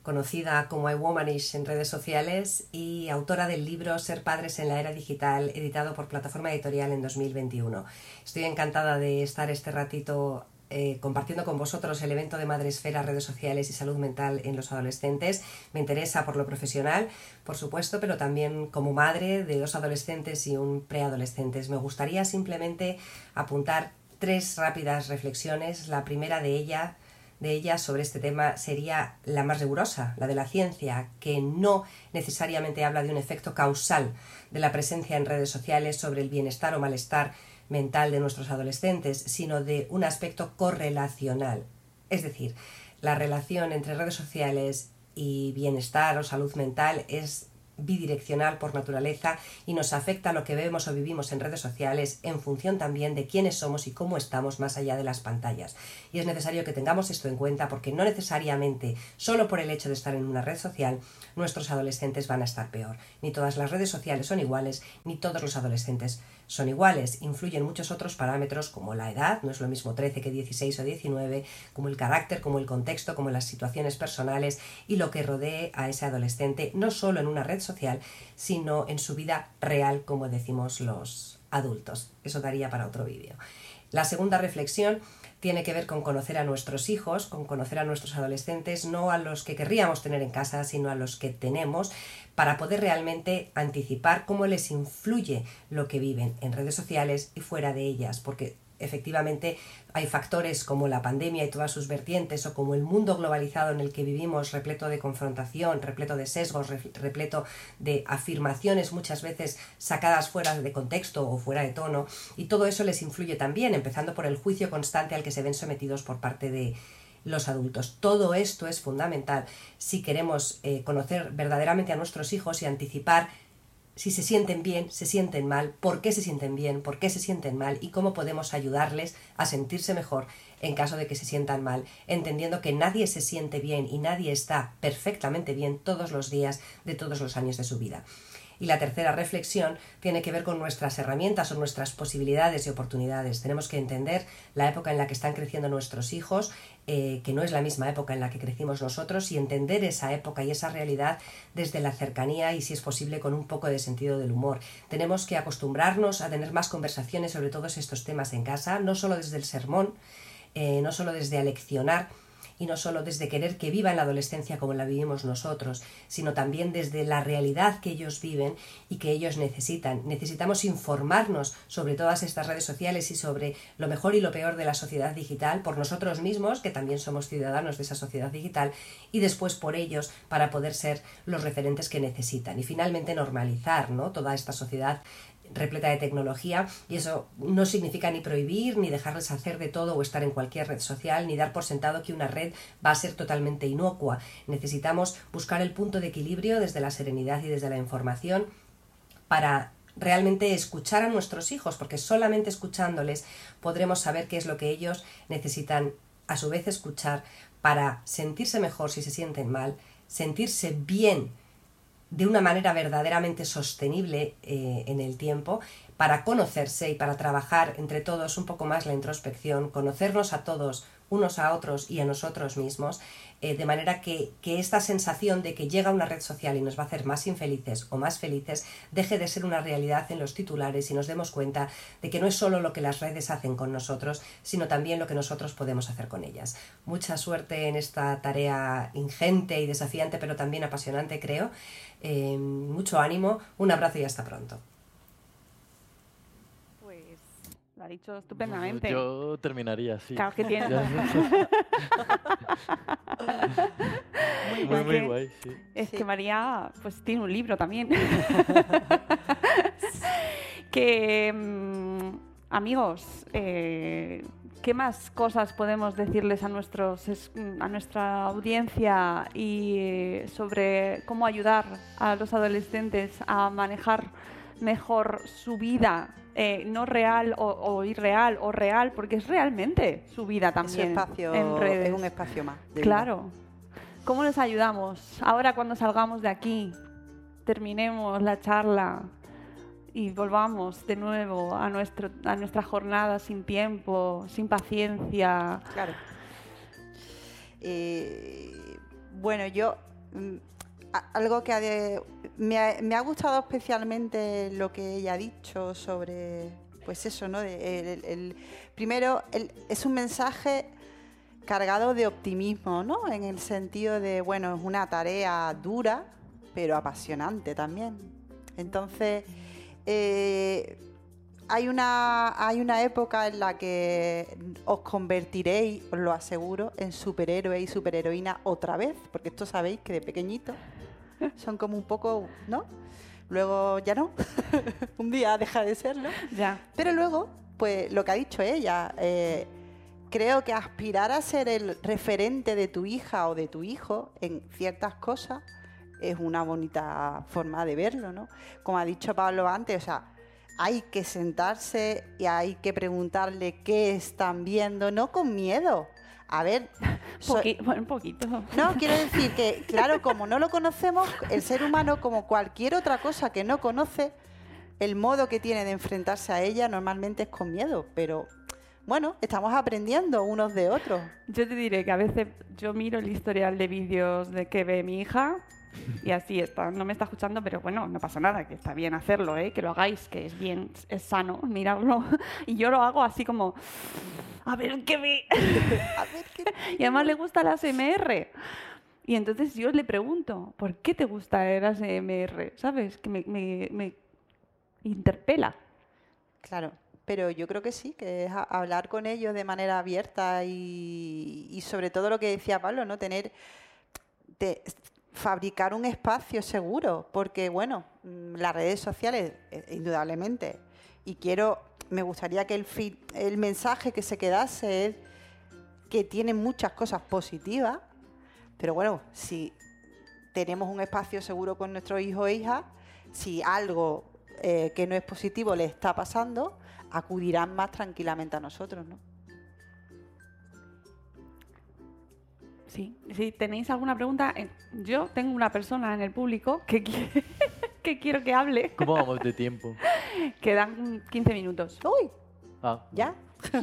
conocida como iWomanish en redes sociales y autora del libro Ser padres en la era digital, editado por Plataforma Editorial en 2021. Estoy encantada de estar este ratito eh, compartiendo con vosotros el evento de Madresfera, redes sociales y salud mental en los adolescentes. Me interesa por lo profesional, por supuesto, pero también como madre de dos adolescentes y un preadolescentes. Me gustaría simplemente apuntar tres rápidas reflexiones. La primera de ella de ellas sobre este tema sería la más rigurosa, la de la ciencia, que no necesariamente habla de un efecto causal de la presencia en redes sociales sobre el bienestar o malestar mental de nuestros adolescentes, sino de un aspecto correlacional. Es decir, la relación entre redes sociales y bienestar o salud mental es bidireccional por naturaleza y nos afecta lo que vemos o vivimos en redes sociales en función también de quiénes somos y cómo estamos más allá de las pantallas. Y es necesario que tengamos esto en cuenta porque no necesariamente, solo por el hecho de estar en una red social, nuestros adolescentes van a estar peor. Ni todas las redes sociales son iguales, ni todos los adolescentes son iguales. Influyen muchos otros parámetros como la edad, no es lo mismo 13 que 16 o 19, como el carácter, como el contexto, como las situaciones personales y lo que rodee a ese adolescente, no solo en una red social, sino en su vida real, como decimos los adultos. Eso daría para otro vídeo. La segunda reflexión tiene que ver con conocer a nuestros hijos, con conocer a nuestros adolescentes, no a los que querríamos tener en casa, sino a los que tenemos, para poder realmente anticipar cómo les influye lo que viven en redes sociales y fuera de ellas, porque efectivamente hay factores como la pandemia y todas sus vertientes o como el mundo globalizado en el que vivimos repleto de confrontación, repleto de sesgos, repleto de afirmaciones muchas veces sacadas fuera de contexto o fuera de tono y todo eso les influye también, empezando por el juicio constante al que se ven sometidos por parte de los adultos. Todo esto es fundamental si queremos eh, conocer verdaderamente a nuestros hijos y anticipar si se sienten bien, se sienten mal, por qué se sienten bien, por qué se sienten mal y cómo podemos ayudarles a sentirse mejor en caso de que se sientan mal, entendiendo que nadie se siente bien y nadie está perfectamente bien todos los días de todos los años de su vida. Y la tercera reflexión tiene que ver con nuestras herramientas o nuestras posibilidades y oportunidades. Tenemos que entender la época en la que están creciendo nuestros hijos, eh, que no es la misma época en la que crecimos nosotros, y entender esa época y esa realidad desde la cercanía y, si es posible, con un poco de sentido del humor. Tenemos que acostumbrarnos a tener más conversaciones sobre todos estos temas en casa, no solo desde el sermón, eh, no solo desde aleccionar, y no solo desde querer que vivan la adolescencia como la vivimos nosotros, sino también desde la realidad que ellos viven y que ellos necesitan. Necesitamos informarnos sobre todas estas redes sociales y sobre lo mejor y lo peor de la sociedad digital por nosotros mismos, que también somos ciudadanos de esa sociedad digital, y después por ellos para poder ser los referentes que necesitan. Y finalmente normalizar ¿no? toda esta sociedad repleta de tecnología y eso no significa ni prohibir ni dejarles hacer de todo o estar en cualquier red social ni dar por sentado que una red va a ser totalmente inocua. Necesitamos buscar el punto de equilibrio desde la serenidad y desde la información para realmente escuchar a nuestros hijos, porque solamente escuchándoles podremos saber qué es lo que ellos necesitan a su vez escuchar para sentirse mejor si se sienten mal, sentirse bien de una manera verdaderamente sostenible eh, en el tiempo para conocerse y para trabajar entre todos un poco más la introspección, conocernos a todos, unos a otros y a nosotros mismos, eh, de manera que, que, esta sensación de que llega una red social y nos va a hacer más infelices o más felices deje de ser una realidad en los titulares y nos demos cuenta de que no es solo lo que las redes hacen con nosotros, sino también lo que nosotros podemos hacer con ellas. Mucha suerte en esta tarea ingente y desafiante, pero también apasionante, creo. Eh, mucho ánimo, un abrazo y hasta pronto. Lo ha dicho estupendamente. Yo terminaría así. Claro que tiene. muy, Es muy que- guay, sí. Es Sí. que María pues tiene un libro también. que mm, amigos, eh, ¿qué más cosas podemos decirles a nuestros es- a nuestra audiencia y sobre cómo ayudar a los adolescentes a manejar mejor su vida? eh, no real o, o irreal o real, porque es realmente su vida también espacio en redes. es un espacio más. Claro. ¿Cómo les ayudamos? Ahora cuando salgamos de aquí, terminemos la charla y volvamos de nuevo a, nuestro, a nuestra jornada sin tiempo, sin paciencia. Claro. Eh, bueno, yo mm, algo que ha de- me, ha, me ha gustado especialmente lo que ella ha dicho sobre, pues eso, ¿no? El- el- primero, es un mensaje cargado de optimismo, ¿no? En el sentido de, bueno, es una tarea dura, pero apasionante también. Entonces, eh, hay una, hay una época en la que os convertiréis, os lo aseguro, en superhéroe y superheroína otra vez, porque esto sabéis que de pequeñito son como un poco, ¿no? Luego ya no, un día deja de serlo. Ya. Pero luego, pues lo que ha dicho ella, eh, creo que aspirar a ser el referente de tu hija o de tu hijo en ciertas cosas es una bonita forma de verlo, ¿no? Como ha dicho Pablo antes, o sea, hay que sentarse y hay que preguntarle qué están viendo, no con miedo. A ver, Poqui- un poquito. no, quiero decir que, claro, como no lo conocemos, el ser humano, como cualquier otra cosa que no conoce, el modo que tiene de enfrentarse a ella normalmente es con miedo. Pero bueno, estamos aprendiendo unos de otros. Yo te diré que a veces yo miro el historial de vídeos de que ve mi hija y así está. No me está escuchando, pero bueno, no pasa nada, que está bien hacerlo, ¿eh? que lo hagáis, que es bien, es sano mirarlo. Y yo lo hago así como, a ver qué ve. Y además le gusta la ASMR. Y entonces yo le pregunto, ¿por qué te gusta el ASMR? ¿Sabes? Que me, me- me interpela. Claro, pero yo creo que sí, que es hablar con ellos de manera abierta y, y sobre todo lo que decía Pablo, ¿no? Tener, de- fabricar un espacio seguro, porque bueno, mm, las redes sociales, eh, indudablemente, y quiero, me gustaría que el, el mensaje que se quedase es que tiene muchas cosas positivas, pero bueno, si tenemos un espacio seguro con nuestros hijos e hijas, si algo eh, que no es positivo le está pasando, acudirán más tranquilamente a nosotros, ¿no? Sí, si tenéis alguna pregunta, eh, yo tengo una persona en el público que, quiere- que quiero que hable. ¿Cómo vamos de tiempo? Quedan 15 minutos. Uy, Ah, ¿ya?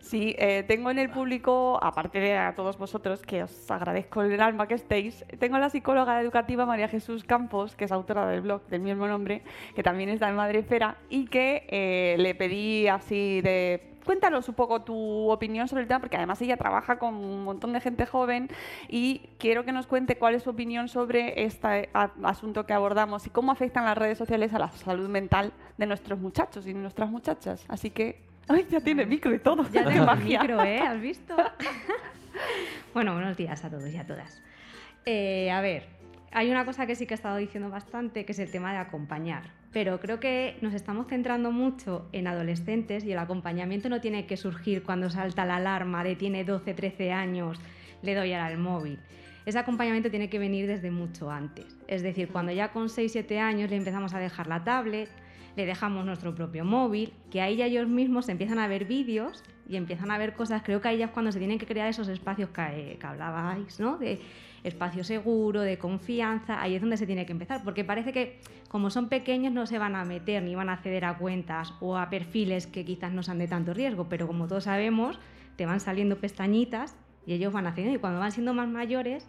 Sí, eh, tengo en el público, aparte de a todos vosotros, que os agradezco el alma que estéis, tengo a la psicóloga educativa María Jesús Campos, que es autora del blog del mismo nombre, que también está en Madrefera, y que eh, le pedí así de... Cuéntanos un poco tu opinión sobre el tema, porque además ella trabaja con un montón de gente joven y quiero que nos cuente cuál es su opinión sobre este asunto que abordamos y cómo afectan las redes sociales a la salud mental de nuestros muchachos y nuestras muchachas. Así que, ¡ay, ya tiene micro y todo! Ya ¡Qué tengo el magia! micro, ¿eh? ¿Has visto? bueno, buenos días a todos y a todas. Eh, a ver, hay una cosa que sí que he estado diciendo bastante, que es el tema de acompañar. Pero creo que nos estamos centrando mucho en adolescentes y el acompañamiento no tiene que surgir cuando salta la alarma de tiene 12, 13 años, le doy el móvil. Ese acompañamiento tiene que venir desde mucho antes. Es decir, cuando ya con 6, 7 años le empezamos a dejar la tablet, le dejamos nuestro propio móvil, que ahí ya ellos mismos empiezan a ver vídeos y empiezan a ver cosas. Creo que ahí ya es cuando se tienen que crear esos espacios que, eh, que hablabais, ¿no? De espacio seguro, de confianza, ahí es donde se tiene que empezar, porque parece que como son pequeños no se van a meter ni van a acceder a cuentas o a perfiles que quizás no sean de tanto riesgo, pero como todos sabemos, te van saliendo pestañitas y ellos van haciendo, y cuando van siendo más mayores,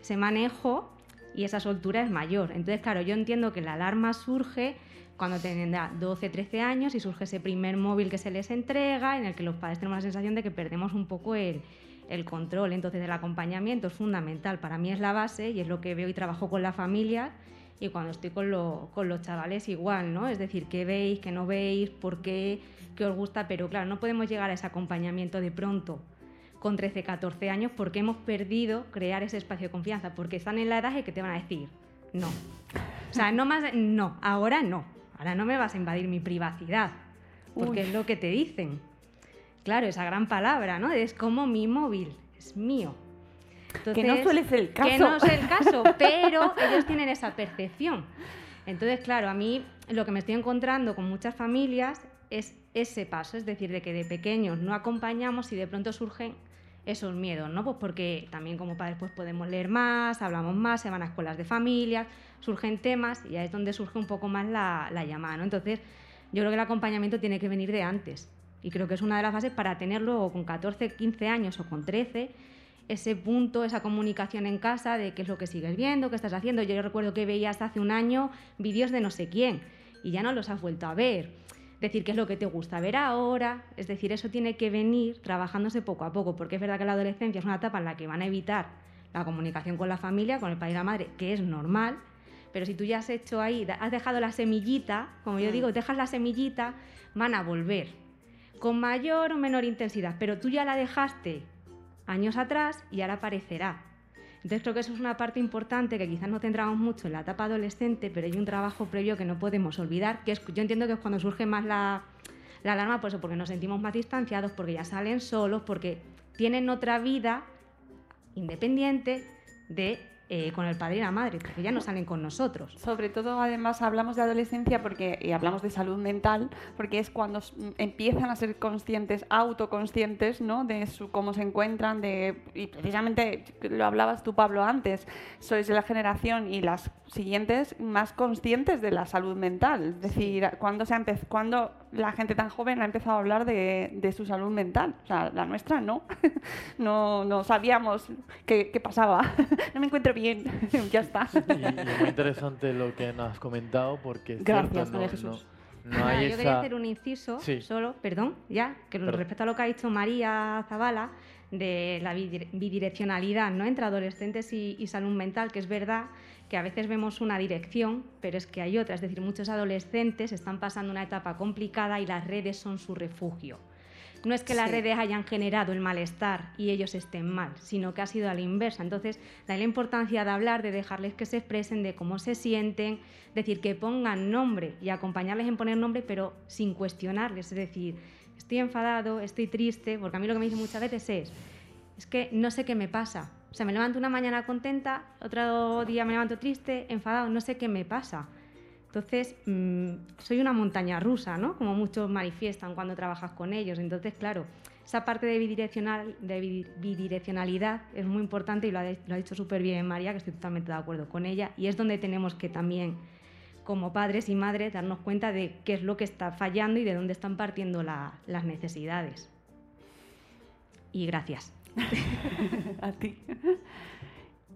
ese manejo y esa soltura es mayor. Entonces, claro, yo entiendo que la alarma surge cuando tendrá 12, 13 años y surge ese primer móvil que se les entrega, en el que los padres tenemos la sensación de que perdemos un poco el, el control. Entonces, el acompañamiento es fundamental. Para mí es la base y es lo que veo y trabajo con la familia y cuando estoy con, con los chavales igual, ¿no? Es decir, qué veis, qué no veis, por qué, qué os gusta, pero claro, no podemos llegar a ese acompañamiento de pronto con 13, 14 años porque hemos perdido crear ese espacio de confianza, porque están en la edad en que te van a decir, no. O sea, no más, no, ahora no, ahora no me vas a invadir mi privacidad, porque es lo que te dicen. Claro, esa gran palabra, ¿no? Es como mi móvil, es mío. que no suele ser el caso. Que no es el caso, pero ellos tienen esa percepción. Entonces, claro, a mí lo que me estoy encontrando con muchas familias es ese paso, es decir, de que de pequeños no acompañamos y de pronto surgen esos miedos, ¿no? Pues porque también como padres pues podemos leer más, hablamos más, se van a escuelas de familias, surgen temas y ahí es donde surge un poco más la, la llamada, ¿no? Entonces, yo creo que el acompañamiento tiene que venir de antes y creo que es una de las fases para tener luego con 14, 15 años o con 13 ese punto, esa comunicación en casa de qué es lo que sigues viendo, qué estás haciendo. Yo recuerdo que veías hace un año vídeos de no sé quién y ya no los has vuelto a ver decir qué es lo que te gusta ver ahora, es decir, eso tiene que venir trabajándose poco a poco, porque es verdad que la adolescencia es una etapa en la que van a evitar la comunicación con la familia, con el padre y la madre, que es normal, pero si tú ya has hecho ahí, has dejado la semillita, como yo digo, dejas la semillita, van a volver, con mayor o menor intensidad, pero tú ya la dejaste años atrás y ahora aparecerá. Entonces creo que eso es una parte importante que quizás no centramos mucho en la etapa adolescente, pero hay un trabajo previo que no podemos olvidar, que es, yo entiendo que es cuando surge más la, la alarma, pues porque nos sentimos más distanciados, porque ya salen solos, porque tienen otra vida independiente de eh, con el padre y la madre, porque ya no salen con nosotros. Sobre todo, además, hablamos de adolescencia porque, y hablamos de salud mental, porque es cuando empiezan a ser conscientes, autoconscientes, ¿no? De su, cómo se encuentran, de, y precisamente lo hablabas tú, Pablo, antes, sois la generación y las siguientes más conscientes de la salud mental. Es decir, cuando, se cuando la gente tan joven ha empezado a hablar de, de, su salud mental. O sea, la nuestra no. no, no sabíamos qué, qué pasaba. no me encuentro bien, ya está. Y, es muy interesante lo que nos has comentado porque... Gracias, María Jesús. yo quería hacer un inciso, solo, perdón, ya, que respecto a lo que ha dicho María Zavala, de la bidireccionalidad ¿no? entre adolescentes y, y salud mental, que es verdad que a veces vemos una dirección, pero es que hay otra. Es decir, muchos adolescentes están pasando una etapa complicada y las redes son su refugio. No es que las redes hayan generado el malestar y ellos estén mal, sino que ha sido a la inversa. Entonces, da la importancia de hablar, de dejarles que se expresen, de cómo se sienten, decir que pongan nombre y acompañarles en poner nombre, pero sin cuestionarles. Es decir, estoy enfadado, estoy triste, porque a mí lo que me dicen muchas veces es, es que no sé qué me pasa, o sea, me levanto una mañana contenta, otro día me levanto triste, enfadado, no sé qué me pasa. Entonces, mm, soy una montaña rusa, ¿no? Como muchos manifiestan cuando trabajas con ellos. Entonces, claro, esa parte de, bidireccional, bidireccionalidad es muy importante y lo ha, lo dicho súper bien María, que estoy totalmente de acuerdo con ella. Y es donde tenemos que también, como padres y madres, darnos cuenta de qué es lo que está fallando y de dónde están partiendo las necesidades. Y gracias. a ti.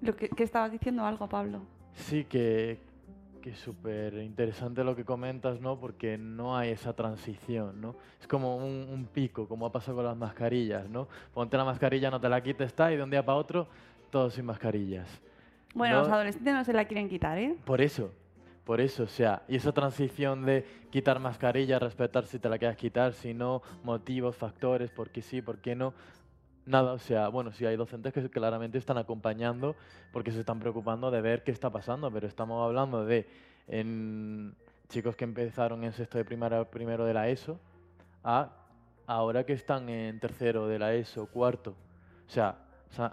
Lo que, estabas diciendo algo, Pablo. Sí, que, que es súper interesante lo que comentas, ¿no? Porque no hay esa transición, ¿no? Es como un, pico, como ha pasado con las mascarillas, ¿no? Ponte la mascarilla, no te la quites, está, y de un día para otro, todos sin mascarillas. Bueno, los adolescentes no se la quieren quitar, ¿eh? Por eso, por eso, o sea, y esa transición de quitar mascarilla, respetar si te la quieres quitar, si no, motivos, factores, por qué sí, por qué no, Nada, o sea, bueno, sí hay docentes que claramente están acompañando porque se están preocupando de ver qué está pasando, pero estamos hablando de en chicos que empezaron en sexto de primaria, primero de la ESO, a ahora que están en tercero de la ESO, cuarto. O sea,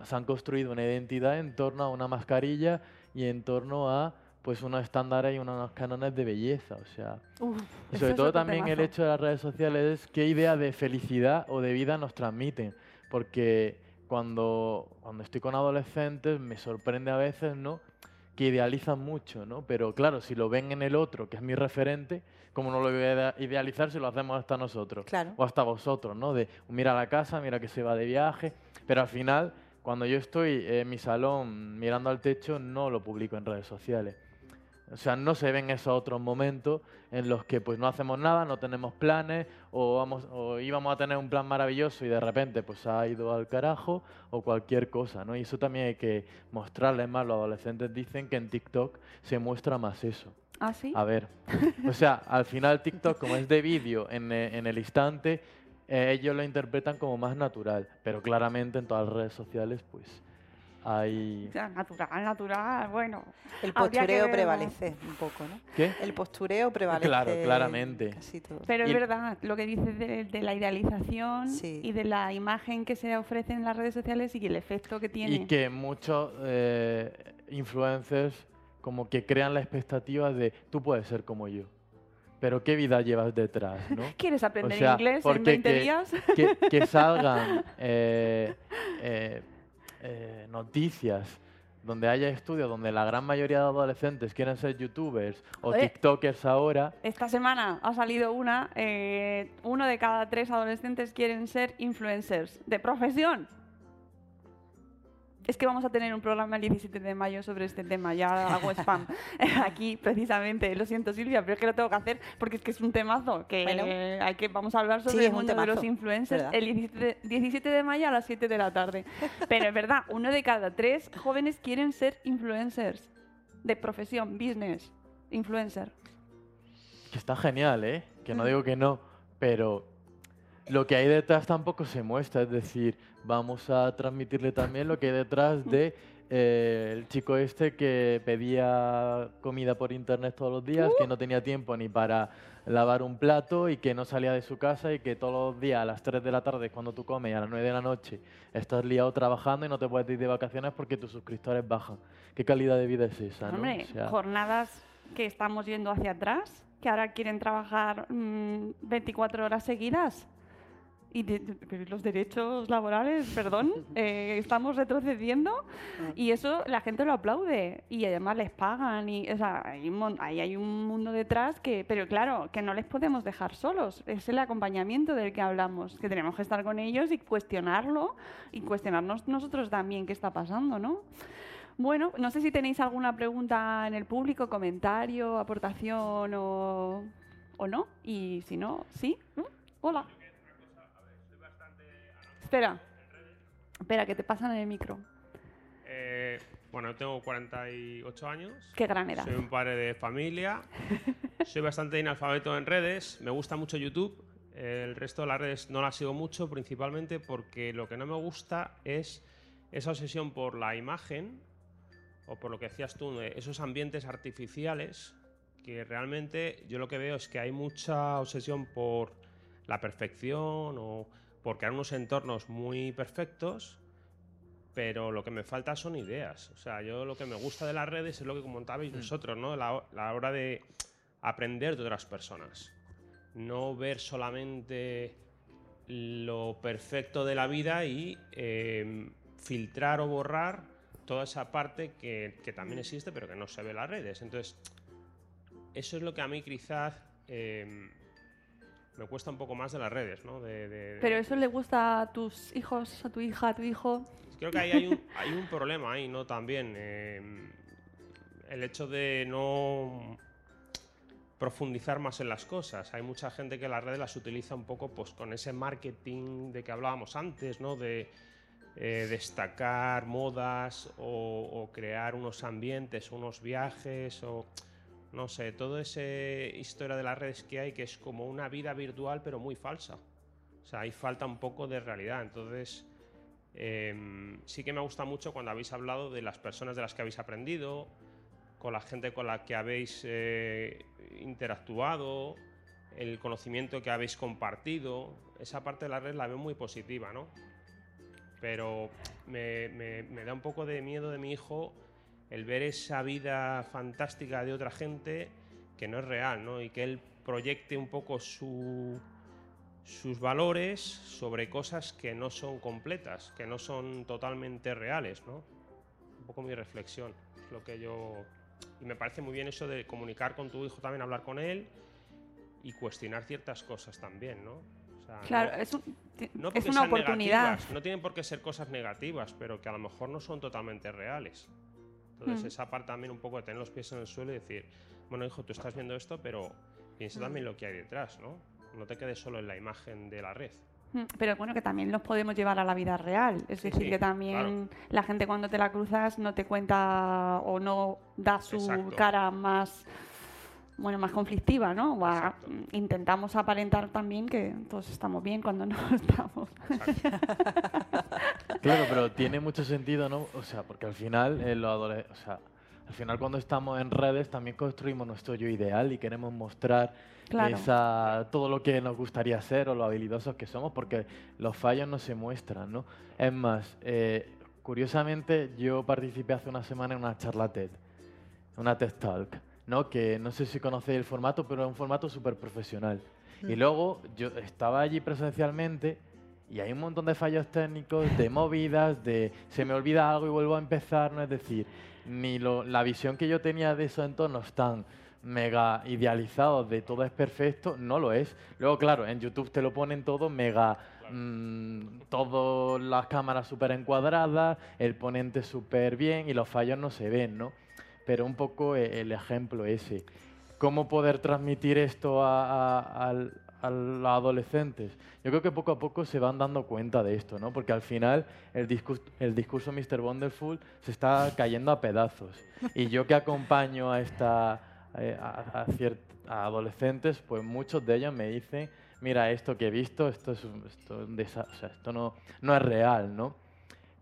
se han construido una identidad en torno a una mascarilla y en torno a pues unos estándares y unos cánones de belleza, o sea, y sobre todo también el hecho de las redes sociales es qué idea de felicidad o de vida nos transmiten porque cuando, cuando estoy con adolescentes me sorprende a veces, ¿no? que idealizan mucho, ¿no? Pero claro, si lo ven en el otro, que es mi referente, ¿cómo no lo voy a idealizar si lo hacemos hasta nosotros? Claro. O hasta vosotros, ¿no? De mira la casa, mira que se va de viaje, pero al final, cuando yo estoy en mi salón mirando al techo, no lo publico en redes sociales. O sea, no se ven esos otros momentos en los que pues no hacemos nada, no tenemos planes o, vamos, o íbamos a tener un plan maravilloso y de repente pues ha ido al carajo o cualquier cosa, ¿no? Y eso también hay que mostrarles más. Los adolescentes dicen que en TikTok se muestra más eso. ¿Ah, sí? A ver, o sea, al final TikTok como es de vídeo en, eh, en el instante, eh, ellos lo interpretan como más natural, pero claramente en todas las redes sociales pues hay... Natural, natural, bueno. El postureo prevalece un poco, ¿no? ¿Qué? El postureo prevalece. Claro, en claramente. Casi todo. Pero es verdad, lo que dices de, de la idealización Sí. y de la imagen que se ofrece en las redes sociales y el efecto que tiene. Y que muchos eh, influencers como que crean la expectativa de tú puedes ser como yo. Pero qué vida llevas detrás, ¿no? ¿Quieres aprender O sea, inglés en porque 20 que- días? que, que salgan eh, eh, eh, noticias donde haya estudios donde la gran mayoría de adolescentes quieren ser youtubers o Oye. tiktokers ahora, Esta semana ha salido una, eh, uno de cada tres adolescentes quieren ser influencers de profesión. Es que vamos a tener un programa el 17 de mayo sobre este tema, ya hago spam aquí precisamente. Lo siento Silvia, pero es que lo tengo que hacer porque es que es un temazo que Bueno. eh, hay que vamos a hablar sobre Sí, el mundo de los influencers ¿verdad? el 17, 17 de mayo a las 7 de la tarde. Pero es verdad, uno de cada tres jóvenes quieren ser influencers de profesión, business, influencer. que está genial, ¿eh? Que no Mm. digo que no, pero lo que hay detrás tampoco se muestra, es decir, vamos a transmitirle también lo que hay detrás de eh, el chico este que pedía comida por internet todos los días, que no tenía tiempo ni para lavar un plato y que no salía de su casa y que todos los días a las 3 de la tarde cuando tú comes y a las 9 de la noche estás liado trabajando y no te puedes ir de vacaciones porque tus suscriptores bajan. ¿Qué calidad de vida es esa? ¿no? Hombre, O sea, jornadas que estamos yendo hacia atrás, que ahora quieren trabajar mm, 24 horas seguidas. Y de- los derechos laborales, perdón, eh, estamos retrocediendo y eso la gente lo aplaude y además les pagan y o sea, hay un, ahí hay un mundo detrás que, pero claro, que no les podemos dejar solos, es el acompañamiento del que hablamos, que tenemos que estar con ellos y cuestionarlo y cuestionarnos nosotros también qué está pasando, ¿no? Bueno, no sé si tenéis alguna pregunta en el público, comentario, aportación o, o no. Y si no, sí. ¿Mm? Hola. Espera. Espera, que te pasan en el micro. Eh, bueno, tengo 48 años. Qué gran edad. Soy un padre de familia. Soy bastante inalfabeto en redes. Me gusta mucho YouTube. El resto de las redes no las sigo mucho, principalmente porque lo que no me gusta es esa obsesión por la imagen o por lo que decías tú, esos ambientes artificiales que realmente yo lo que veo es que hay mucha obsesión por la perfección o por crear unos entornos muy perfectos pero lo que me falta son ideas. O sea, yo lo que me gusta de las redes es lo que comentabais vosotros, ¿no? La, la hora de aprender de otras personas. No ver solamente lo perfecto de la vida y eh, filtrar o borrar toda esa parte que, que también existe, pero que no se ve en las redes. Entonces, eso es lo que a mí quizás eh, me cuesta un poco más de las redes, ¿no? De- de- de- Pero eso le gusta a tus hijos, a tu hija, a tu hijo. Creo que ahí hay un, hay un problema ahí, ¿no? También. eh, el hecho de no profundizar más en las cosas. Hay mucha gente que las redes las utiliza un poco pues con ese marketing de que hablábamos antes, ¿no? De eh, destacar modas o, o crear unos ambientes, unos viajes o no sé, toda esa historia de las redes que hay que es como una vida virtual pero muy falsa. O sea, ahí falta un poco de realidad. Entonces, Em, sí que me gusta mucho cuando habéis hablado de las personas de las que habéis aprendido, con la gente con la que habéis eh, interactuado, el conocimiento que habéis compartido. Esa parte de la red la veo muy positiva, ¿no? Pero me, me- me da un poco de miedo de mi hijo el ver esa vida fantástica de otra gente que no es real, ¿no? Y que él proyecte un poco su, sus valores sobre cosas que no son completas, que no son totalmente reales, ¿no? Un poco mi reflexión, es lo que yo... Y me parece muy bien eso de comunicar con tu hijo también, hablar con él y cuestionar ciertas cosas también, ¿no? O sea, Claro, no- es, un- ti- no es porque una oportunidad. no tienen por qué ser cosas negativas, pero que a lo mejor no son totalmente reales. Entonces, Mm. esa parte también un poco de tener los pies en el suelo y decir, bueno, hijo, tú estás viendo esto, pero piensa también lo que hay detrás, ¿no? No te quedes solo en la imagen de la red. Mm, Pero bueno, que también los podemos llevar a la vida real. Es decir, sí, que también la gente cuando te la cruzas no te cuenta o no da su Exacto. cara más bueno, más conflictiva, ¿no? O a- intentamos aparentar también que todos estamos bien cuando no estamos. Claro, pero tiene mucho sentido, ¿no? O sea, porque al final, eh, los o sea, al final cuando estamos en redes también construimos nuestro yo ideal y queremos mostrar Claro. esa, todo lo que nos gustaría ser o lo habilidosos que somos, porque los fallos no se muestran, ¿no? Es más, eh, curiosamente yo participé hace una semana en una charla TED, una TED Talk, ¿no? Que no sé si conocéis el formato, pero es un formato súper profesional. Y Mm. luego yo estaba allí presencialmente y hay un montón de fallos técnicos, de movidas, de se me olvida algo y vuelvo a empezar, ¿no? Es decir, ni la visión que yo tenía de esos entornos tan mega idealizados de todo es perfecto, no lo es. Luego, claro, en YouTube te lo ponen todo mega, mm, todas las cámaras súper encuadradas, el ponente súper bien y los fallos no se ven, ¿no? Pero un poco e- el ejemplo ese. ¿Cómo poder transmitir esto al- a los adolescentes? Yo creo que poco a poco se van dando cuenta de esto, ¿no? Porque al final el discurso, el discurso Mr. Wonderful se está cayendo a pedazos. Y yo que acompaño a esta eh, a, a a adolescentes, pues muchos de ellos me dicen, mira, esto que he visto, esto, es esto, o sea, esto no, no es real, ¿no?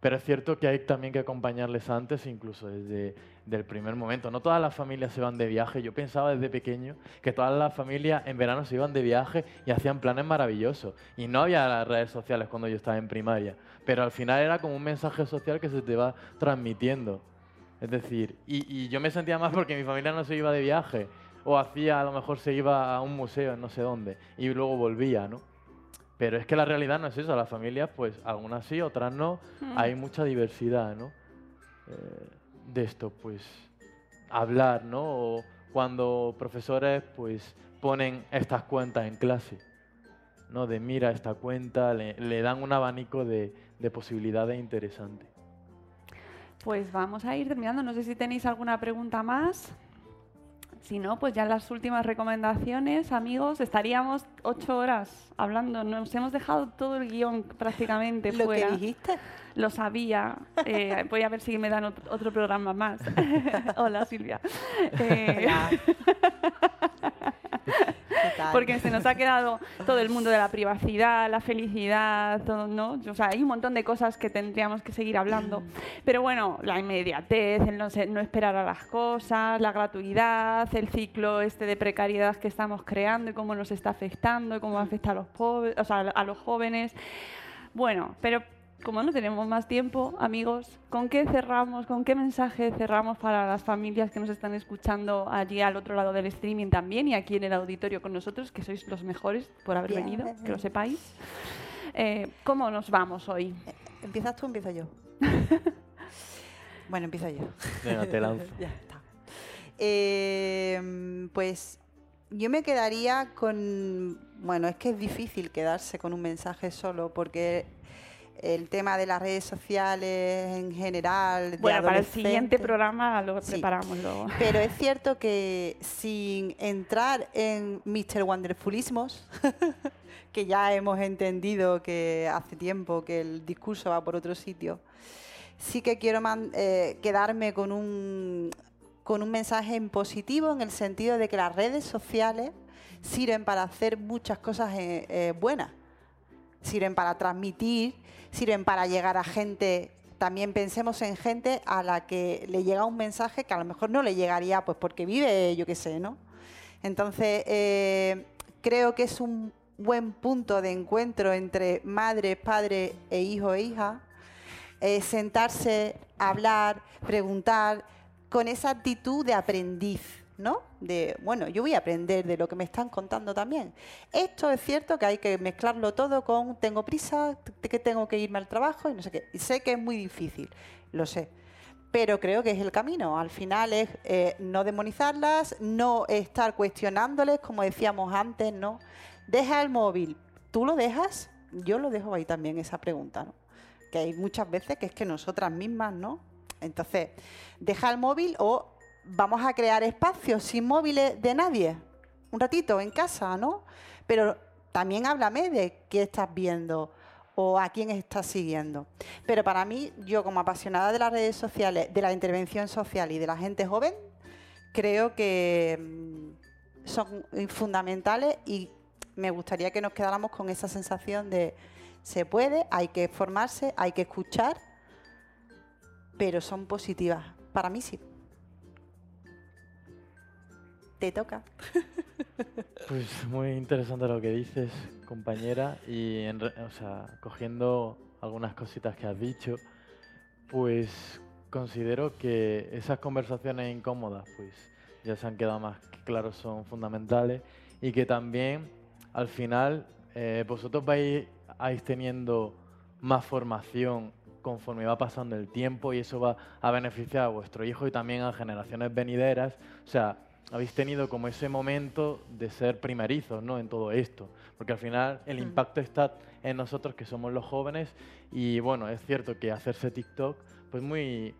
Pero es cierto que hay también que acompañarles antes, incluso desde el primer momento. No todas las familias se van de viaje. Yo pensaba desde pequeño que todas las familias en verano se iban de viaje y hacían planes maravillosos. Y no había las redes sociales cuando yo estaba en primaria. Pero al final era como un mensaje social que se te va transmitiendo. Es decir, y, yo me sentía más porque mi familia no se iba de viaje. O hacía, a lo mejor se iba a un museo en no sé dónde. Y luego volvía, ¿no? Pero es que la realidad no es eso. Las familias, pues algunas sí, otras no. Mm. Hay mucha diversidad, ¿no? Eh, de esto, pues hablar, ¿no? O cuando profesores, pues ponen estas cuentas en clase, ¿no? De mira esta cuenta, le, le dan un abanico de, de posibilidades interesantes. Pues vamos a ir terminando. No sé si tenéis alguna pregunta más. Si no, pues ya las últimas recomendaciones, amigos. Estaríamos ocho horas hablando. Nos hemos dejado todo el guion prácticamente ¿Lo fuera. dijiste? Lo sabía. Eh, voy a ver si me dan ot- otro programa más. Hola, Silvia. Eh, porque se nos ha quedado todo el mundo de la privacidad, la felicidad, todo, ¿no? O sea, hay un montón de cosas que tendríamos que seguir hablando. Pero bueno, la inmediatez, el no, no esperar a las cosas, la gratuidad, el ciclo este de precariedad que estamos creando y cómo nos está afectando y cómo afecta a los pobres, o sea, a los jóvenes. Bueno, pero como no tenemos más tiempo, amigos, ¿con qué cerramos? ¿Con qué mensaje cerramos para las familias que nos están escuchando allí al otro lado del streaming también y aquí en el auditorio con nosotros, que sois los mejores por haber Bien. venido, que lo sepáis? Eh, ¿Cómo nos vamos hoy? ¿Empiezas tú o empiezo yo? bueno, empiezo yo. Venga, te lanzo. ya está. Eh, pues yo me quedaría con... Bueno, es que es difícil quedarse con un mensaje solo porque el tema de las redes sociales en general... de Bueno, para el siguiente programa lo Sí. preparamos luego. Pero es cierto que sin entrar en Mr. Wonderfulismos, que ya hemos entendido que hace tiempo que el discurso va por otro sitio, sí que quiero eh, quedarme con un, con un mensaje en positivo en el sentido de que las redes sociales sirven para hacer muchas cosas eh, eh, buenas. Sirven para transmitir, sirven para llegar a gente. También pensemos en gente a la que le llega un mensaje que a lo mejor no le llegaría, pues porque vive, yo qué sé, ¿no? Entonces, eh, creo que es un buen punto de encuentro entre madre, padre e hijo e hija. Eh, sentarse, hablar, preguntar, con esa actitud de aprendiz, ¿no? De, bueno, yo voy a aprender de lo que me están contando también. Esto es cierto que hay que mezclarlo todo con tengo prisa, que tengo que irme al trabajo y no sé qué. Y sé que es muy difícil, lo sé. Pero creo que es el camino. Al final es eh, no demonizarlas, no estar cuestionándoles, como decíamos antes, ¿no? Deja el móvil. ¿Tú lo dejas? Yo lo dejo ahí también, esa pregunta, ¿no? Que hay muchas veces que es que nosotras mismas, ¿no? Entonces, deja el móvil o vamos a crear espacios sin móviles de nadie. Un ratito en casa, ¿no? Pero también háblame de qué estás viendo o a quién estás siguiendo. Pero para mí, yo como apasionada de las redes sociales, de la intervención social y de la gente joven, creo que mm, son fundamentales y me gustaría que nos quedáramos con esa sensación de se puede, hay que formarse, hay que escuchar, pero son positivas. Para mí sí. Te toca. Pues muy interesante lo que dices, compañera, y en o sea, cogiendo algunas cositas que has dicho, pues considero que esas conversaciones incómodas, pues ya se han quedado más claros, son fundamentales, y que también al final eh, vosotros vais, vais teniendo más formación conforme va pasando el tiempo y eso va a beneficiar a vuestro hijo y también a generaciones venideras. O sea, habéis tenido como ese momento de ser primerizos ¿no? en todo esto, porque al final el impacto está en nosotros que somos los jóvenes y bueno, es cierto que hacerse TikTok, pues muy...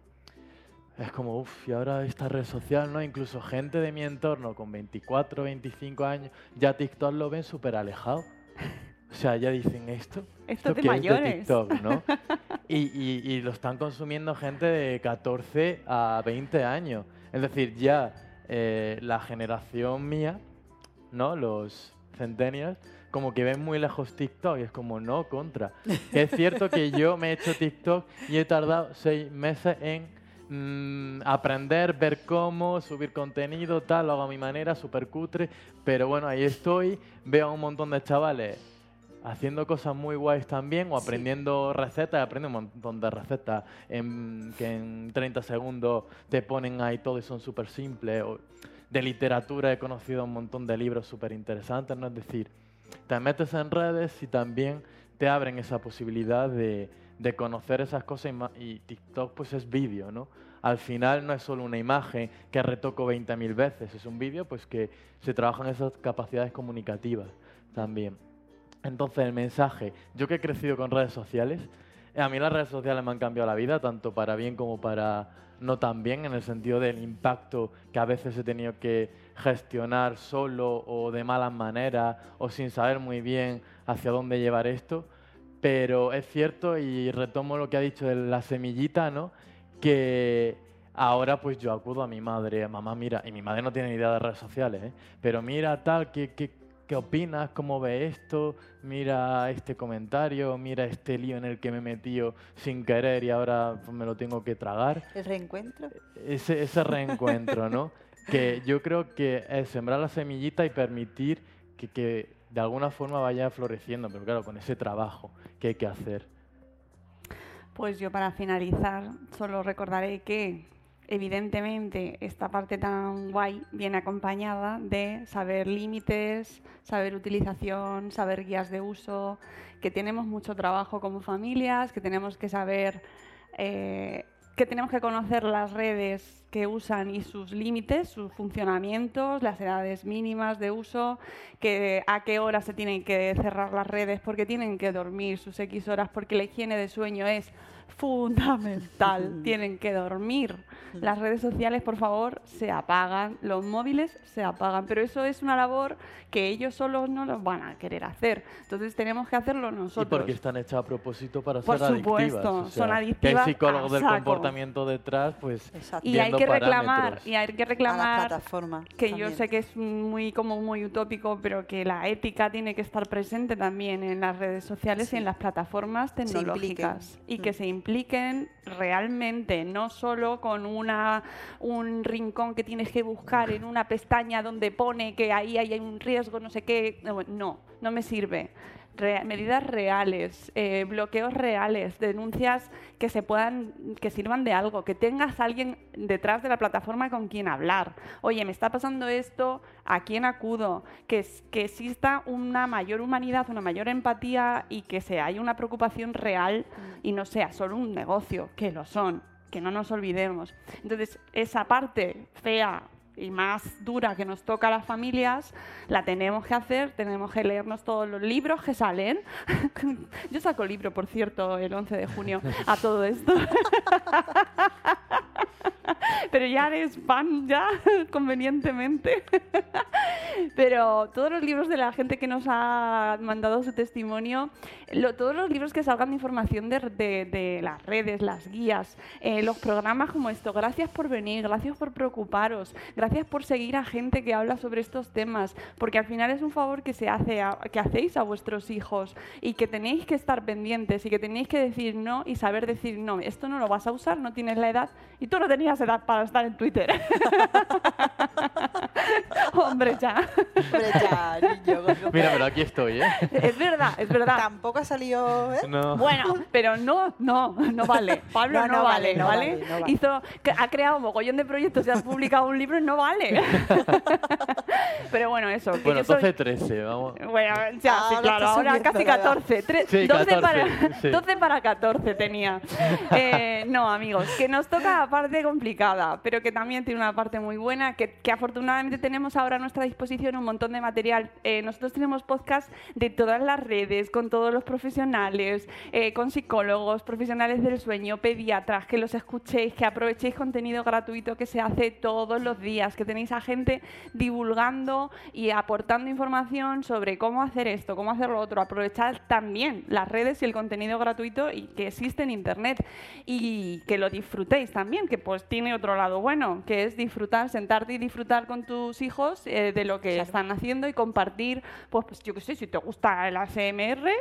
Es como, uff, y ahora esta red social, ¿no? Incluso gente de mi entorno con 24, 25 años, ya TikTok lo ven súper alejado. O sea, ya dicen esto. Esto, de mayores. TikTok, ¿no? y, y lo están consumiendo gente de 14 a 20 años. Es decir, ya eh, la generación mía, ¿no? Los centennials, como que ven muy lejos TikTok y es como, no, contra. es cierto que yo me he hecho TikTok y he tardado seis meses en mm, aprender, ver cómo, subir contenido, tal, lo hago a mi manera, súper cutre, pero bueno, ahí estoy, veo a un montón de chavales haciendo cosas muy guays también o aprendiendo recetas, aprendo un montón de recetas en, que en 30 segundos te ponen ahí todo y son súper simples. de literatura he conocido un montón de libros súper interesantes, ¿no? Es decir, te metes en redes y también te abren esa posibilidad de, de conocer esas cosas y, y, TikTok pues es vídeo, ¿no? Al final no es solo una imagen que retoco 20.000 veces, es un vídeo pues que se trabajan esas capacidades comunicativas también. Entonces el mensaje, yo que he crecido con redes sociales, eh, a mí las redes sociales me han cambiado la vida, tanto para bien como para no tan bien, en el sentido del impacto que a veces he tenido que gestionar solo o de malas maneras o sin saber muy bien hacia dónde llevar esto. Pero es cierto, y retomo lo que ha dicho de la semillita, ¿no? que ahora pues yo acudo a mi madre, mamá, mira, y mi madre no tiene ni idea de redes sociales, ¿eh? pero mira tal, que, que ¿Qué opinas? ¿Cómo ve esto? Mira este comentario, mira este lío en el que me he metido sin querer y ahora me lo tengo que tragar. ¿El reencuentro? Ese, ese reencuentro, ¿no? que yo creo que es sembrar la semillita y permitir que, que de alguna forma vaya floreciendo, pero claro, con ese trabajo que hay que hacer. Pues yo para finalizar solo recordaré que evidentemente esta parte tan guay viene acompañada de saber límites, saber utilización, saber guías de uso, que tenemos mucho trabajo como familias, que tenemos que saber, eh, que tenemos que conocer las redes que usan y sus límites, sus funcionamientos, las edades mínimas de uso, que a qué hora se tienen que cerrar las redes porque tienen que dormir sus X horas porque la higiene de sueño es fundamental. Tienen que dormir. Las redes sociales, por favor, se apagan. Los móviles se apagan. Pero eso es una labor que ellos solos no lo van a querer hacer. Entonces tenemos que hacerlo nosotros. Y porque están hechas a propósito para por ser supuesto, adictivas. son adictivas. hay psicólogos del comportamiento detrás, pues. Y hay que reclamar, y hay que reclamar plataforma que yo sé que es muy como muy utópico, pero que la ética tiene que estar presente también en las redes sociales y en las plataformas tecnológicas y que mm. se impliquen realmente, no solo con una, un rincón que tienes que buscar en una pestaña donde pone que ahí hay un riesgo, no sé qué. No, no me sirve. Medidas reales, eh, bloqueos reales, denuncias que se puedan, que sirvan de algo, que tengas a alguien detrás de la plataforma con quien hablar. Oye, me está pasando esto, ¿a quién acudo? Que, que exista una mayor humanidad, una mayor empatía y que se haya una preocupación real y no sea solo un negocio, que lo son, que no nos olvidemos. Entonces, esa parte fea y más dura que nos toca a las familias, la tenemos que hacer, tenemos que leernos todos los libros que salen. Yo saco libro, por cierto, el 11 de junio a todo esto. Pero ya eres fan, ya, convenientemente. Pero todos los libros de la gente que nos ha mandado su testimonio, todos los libros que salgan de información de, las redes, las guías, eh, los programas como esto, gracias por venir, gracias por preocuparos, gracias por seguir a gente que habla sobre estos temas, porque al final es un favor que, se hace que hacéis a vuestros hijos y que tenéis que estar pendientes y que tenéis que decir no y saber decir no, esto no lo vas a usar, no tienes la edad y tú no tenías edad para estar en Twitter. Hombre, ya. Hombre, ya, Mira, pero aquí estoy, ¿eh? Es verdad, es verdad. Tampoco ha salido, ¿eh? No. Bueno, pero no, no, no vale. Pablo no, vale, ¿no vale? Hizo, ha creado un mogollón de proyectos y ha publicado un libro y no vale. pero bueno, eso. Que bueno, yo 12, 13, vamos. Bueno, ya, sí, claro, ahora casi 14. 12, 14, para, 12 para 14 tenía. Eh, no, amigos, que nos toca la parte complicada, pero que también tiene una parte muy buena, que, que afortunadamente tenemos ahora a nuestra disposición un montón de material. Eh, nosotros tenemos podcast de todas las redes, con todos los profesionales, eh, con psicólogos, profesionales del sueño, pediatras, que los escuchéis, que aprovechéis contenido gratuito que se hace todos los días, que tenéis a gente divulgando y aportando información sobre cómo hacer esto, cómo hacer lo otro. Aprovechad también las redes y el contenido gratuito y que existe en Internet y que lo disfrutéis también, que pues tiene otro lado bueno, que es disfrutar, sentarte y disfrutar con tus hijos eh, de lo que están haciendo y compartir, pues, pues yo qué sé, si te gusta el ASMR,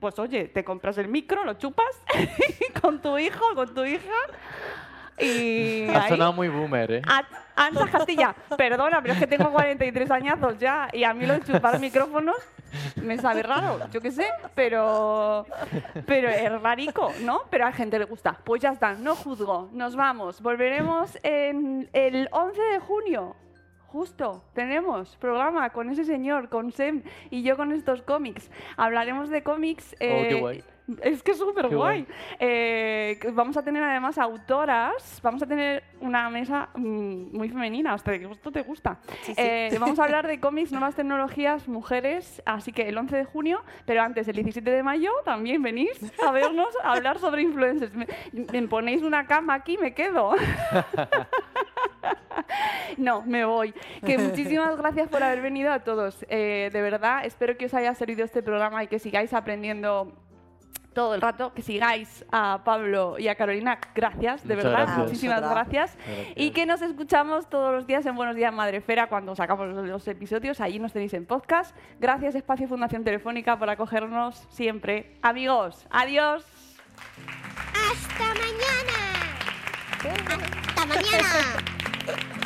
pues oye, te compras el micro, lo chupas con tu hijo, con tu hija. Y ha sonado muy boomer, ¿eh? Ansa Castilla, perdona, pero es que tengo 43 añazos ya y a mí lo de chupar micrófonos me sabe raro, yo qué sé, pero, pero es rarico, ¿no? Pero a la gente le gusta. Pues ya está, no juzgo, nos vamos. Volveremos en el 11 de junio. Justo, tenemos programa con ese señor, con Sem y yo con estos cómics. Hablaremos de cómics. oh, qué eh, guay. Es que es súper guay. Eh, vamos a tener además autoras, vamos a tener una mesa mm, muy femenina, hasta que esto te gusta. Eh, vamos a hablar de cómics, nuevas tecnologías, mujeres, así que el 11 de junio, pero antes, el 17 de mayo, también venís a vernos a hablar sobre influencers. Me, me ponéis una cama aquí, me quedo. no, me voy. Que muchísimas gracias por haber venido a todos. Eh, de verdad, espero que os haya servido este programa y que sigáis aprendiendo todo el rato, que sigáis a Pablo y a Carolina, gracias, de Muchas verdad, gracias. muchísimas gracias. Y que nos escuchamos todos los días en Buenos Días Madrefera cuando sacamos los episodios, allí nos tenéis en podcast. Gracias Espacio Fundación Telefónica por acogernos siempre. Amigos, adiós. ¡Hasta mañana! ¡Hasta mañana!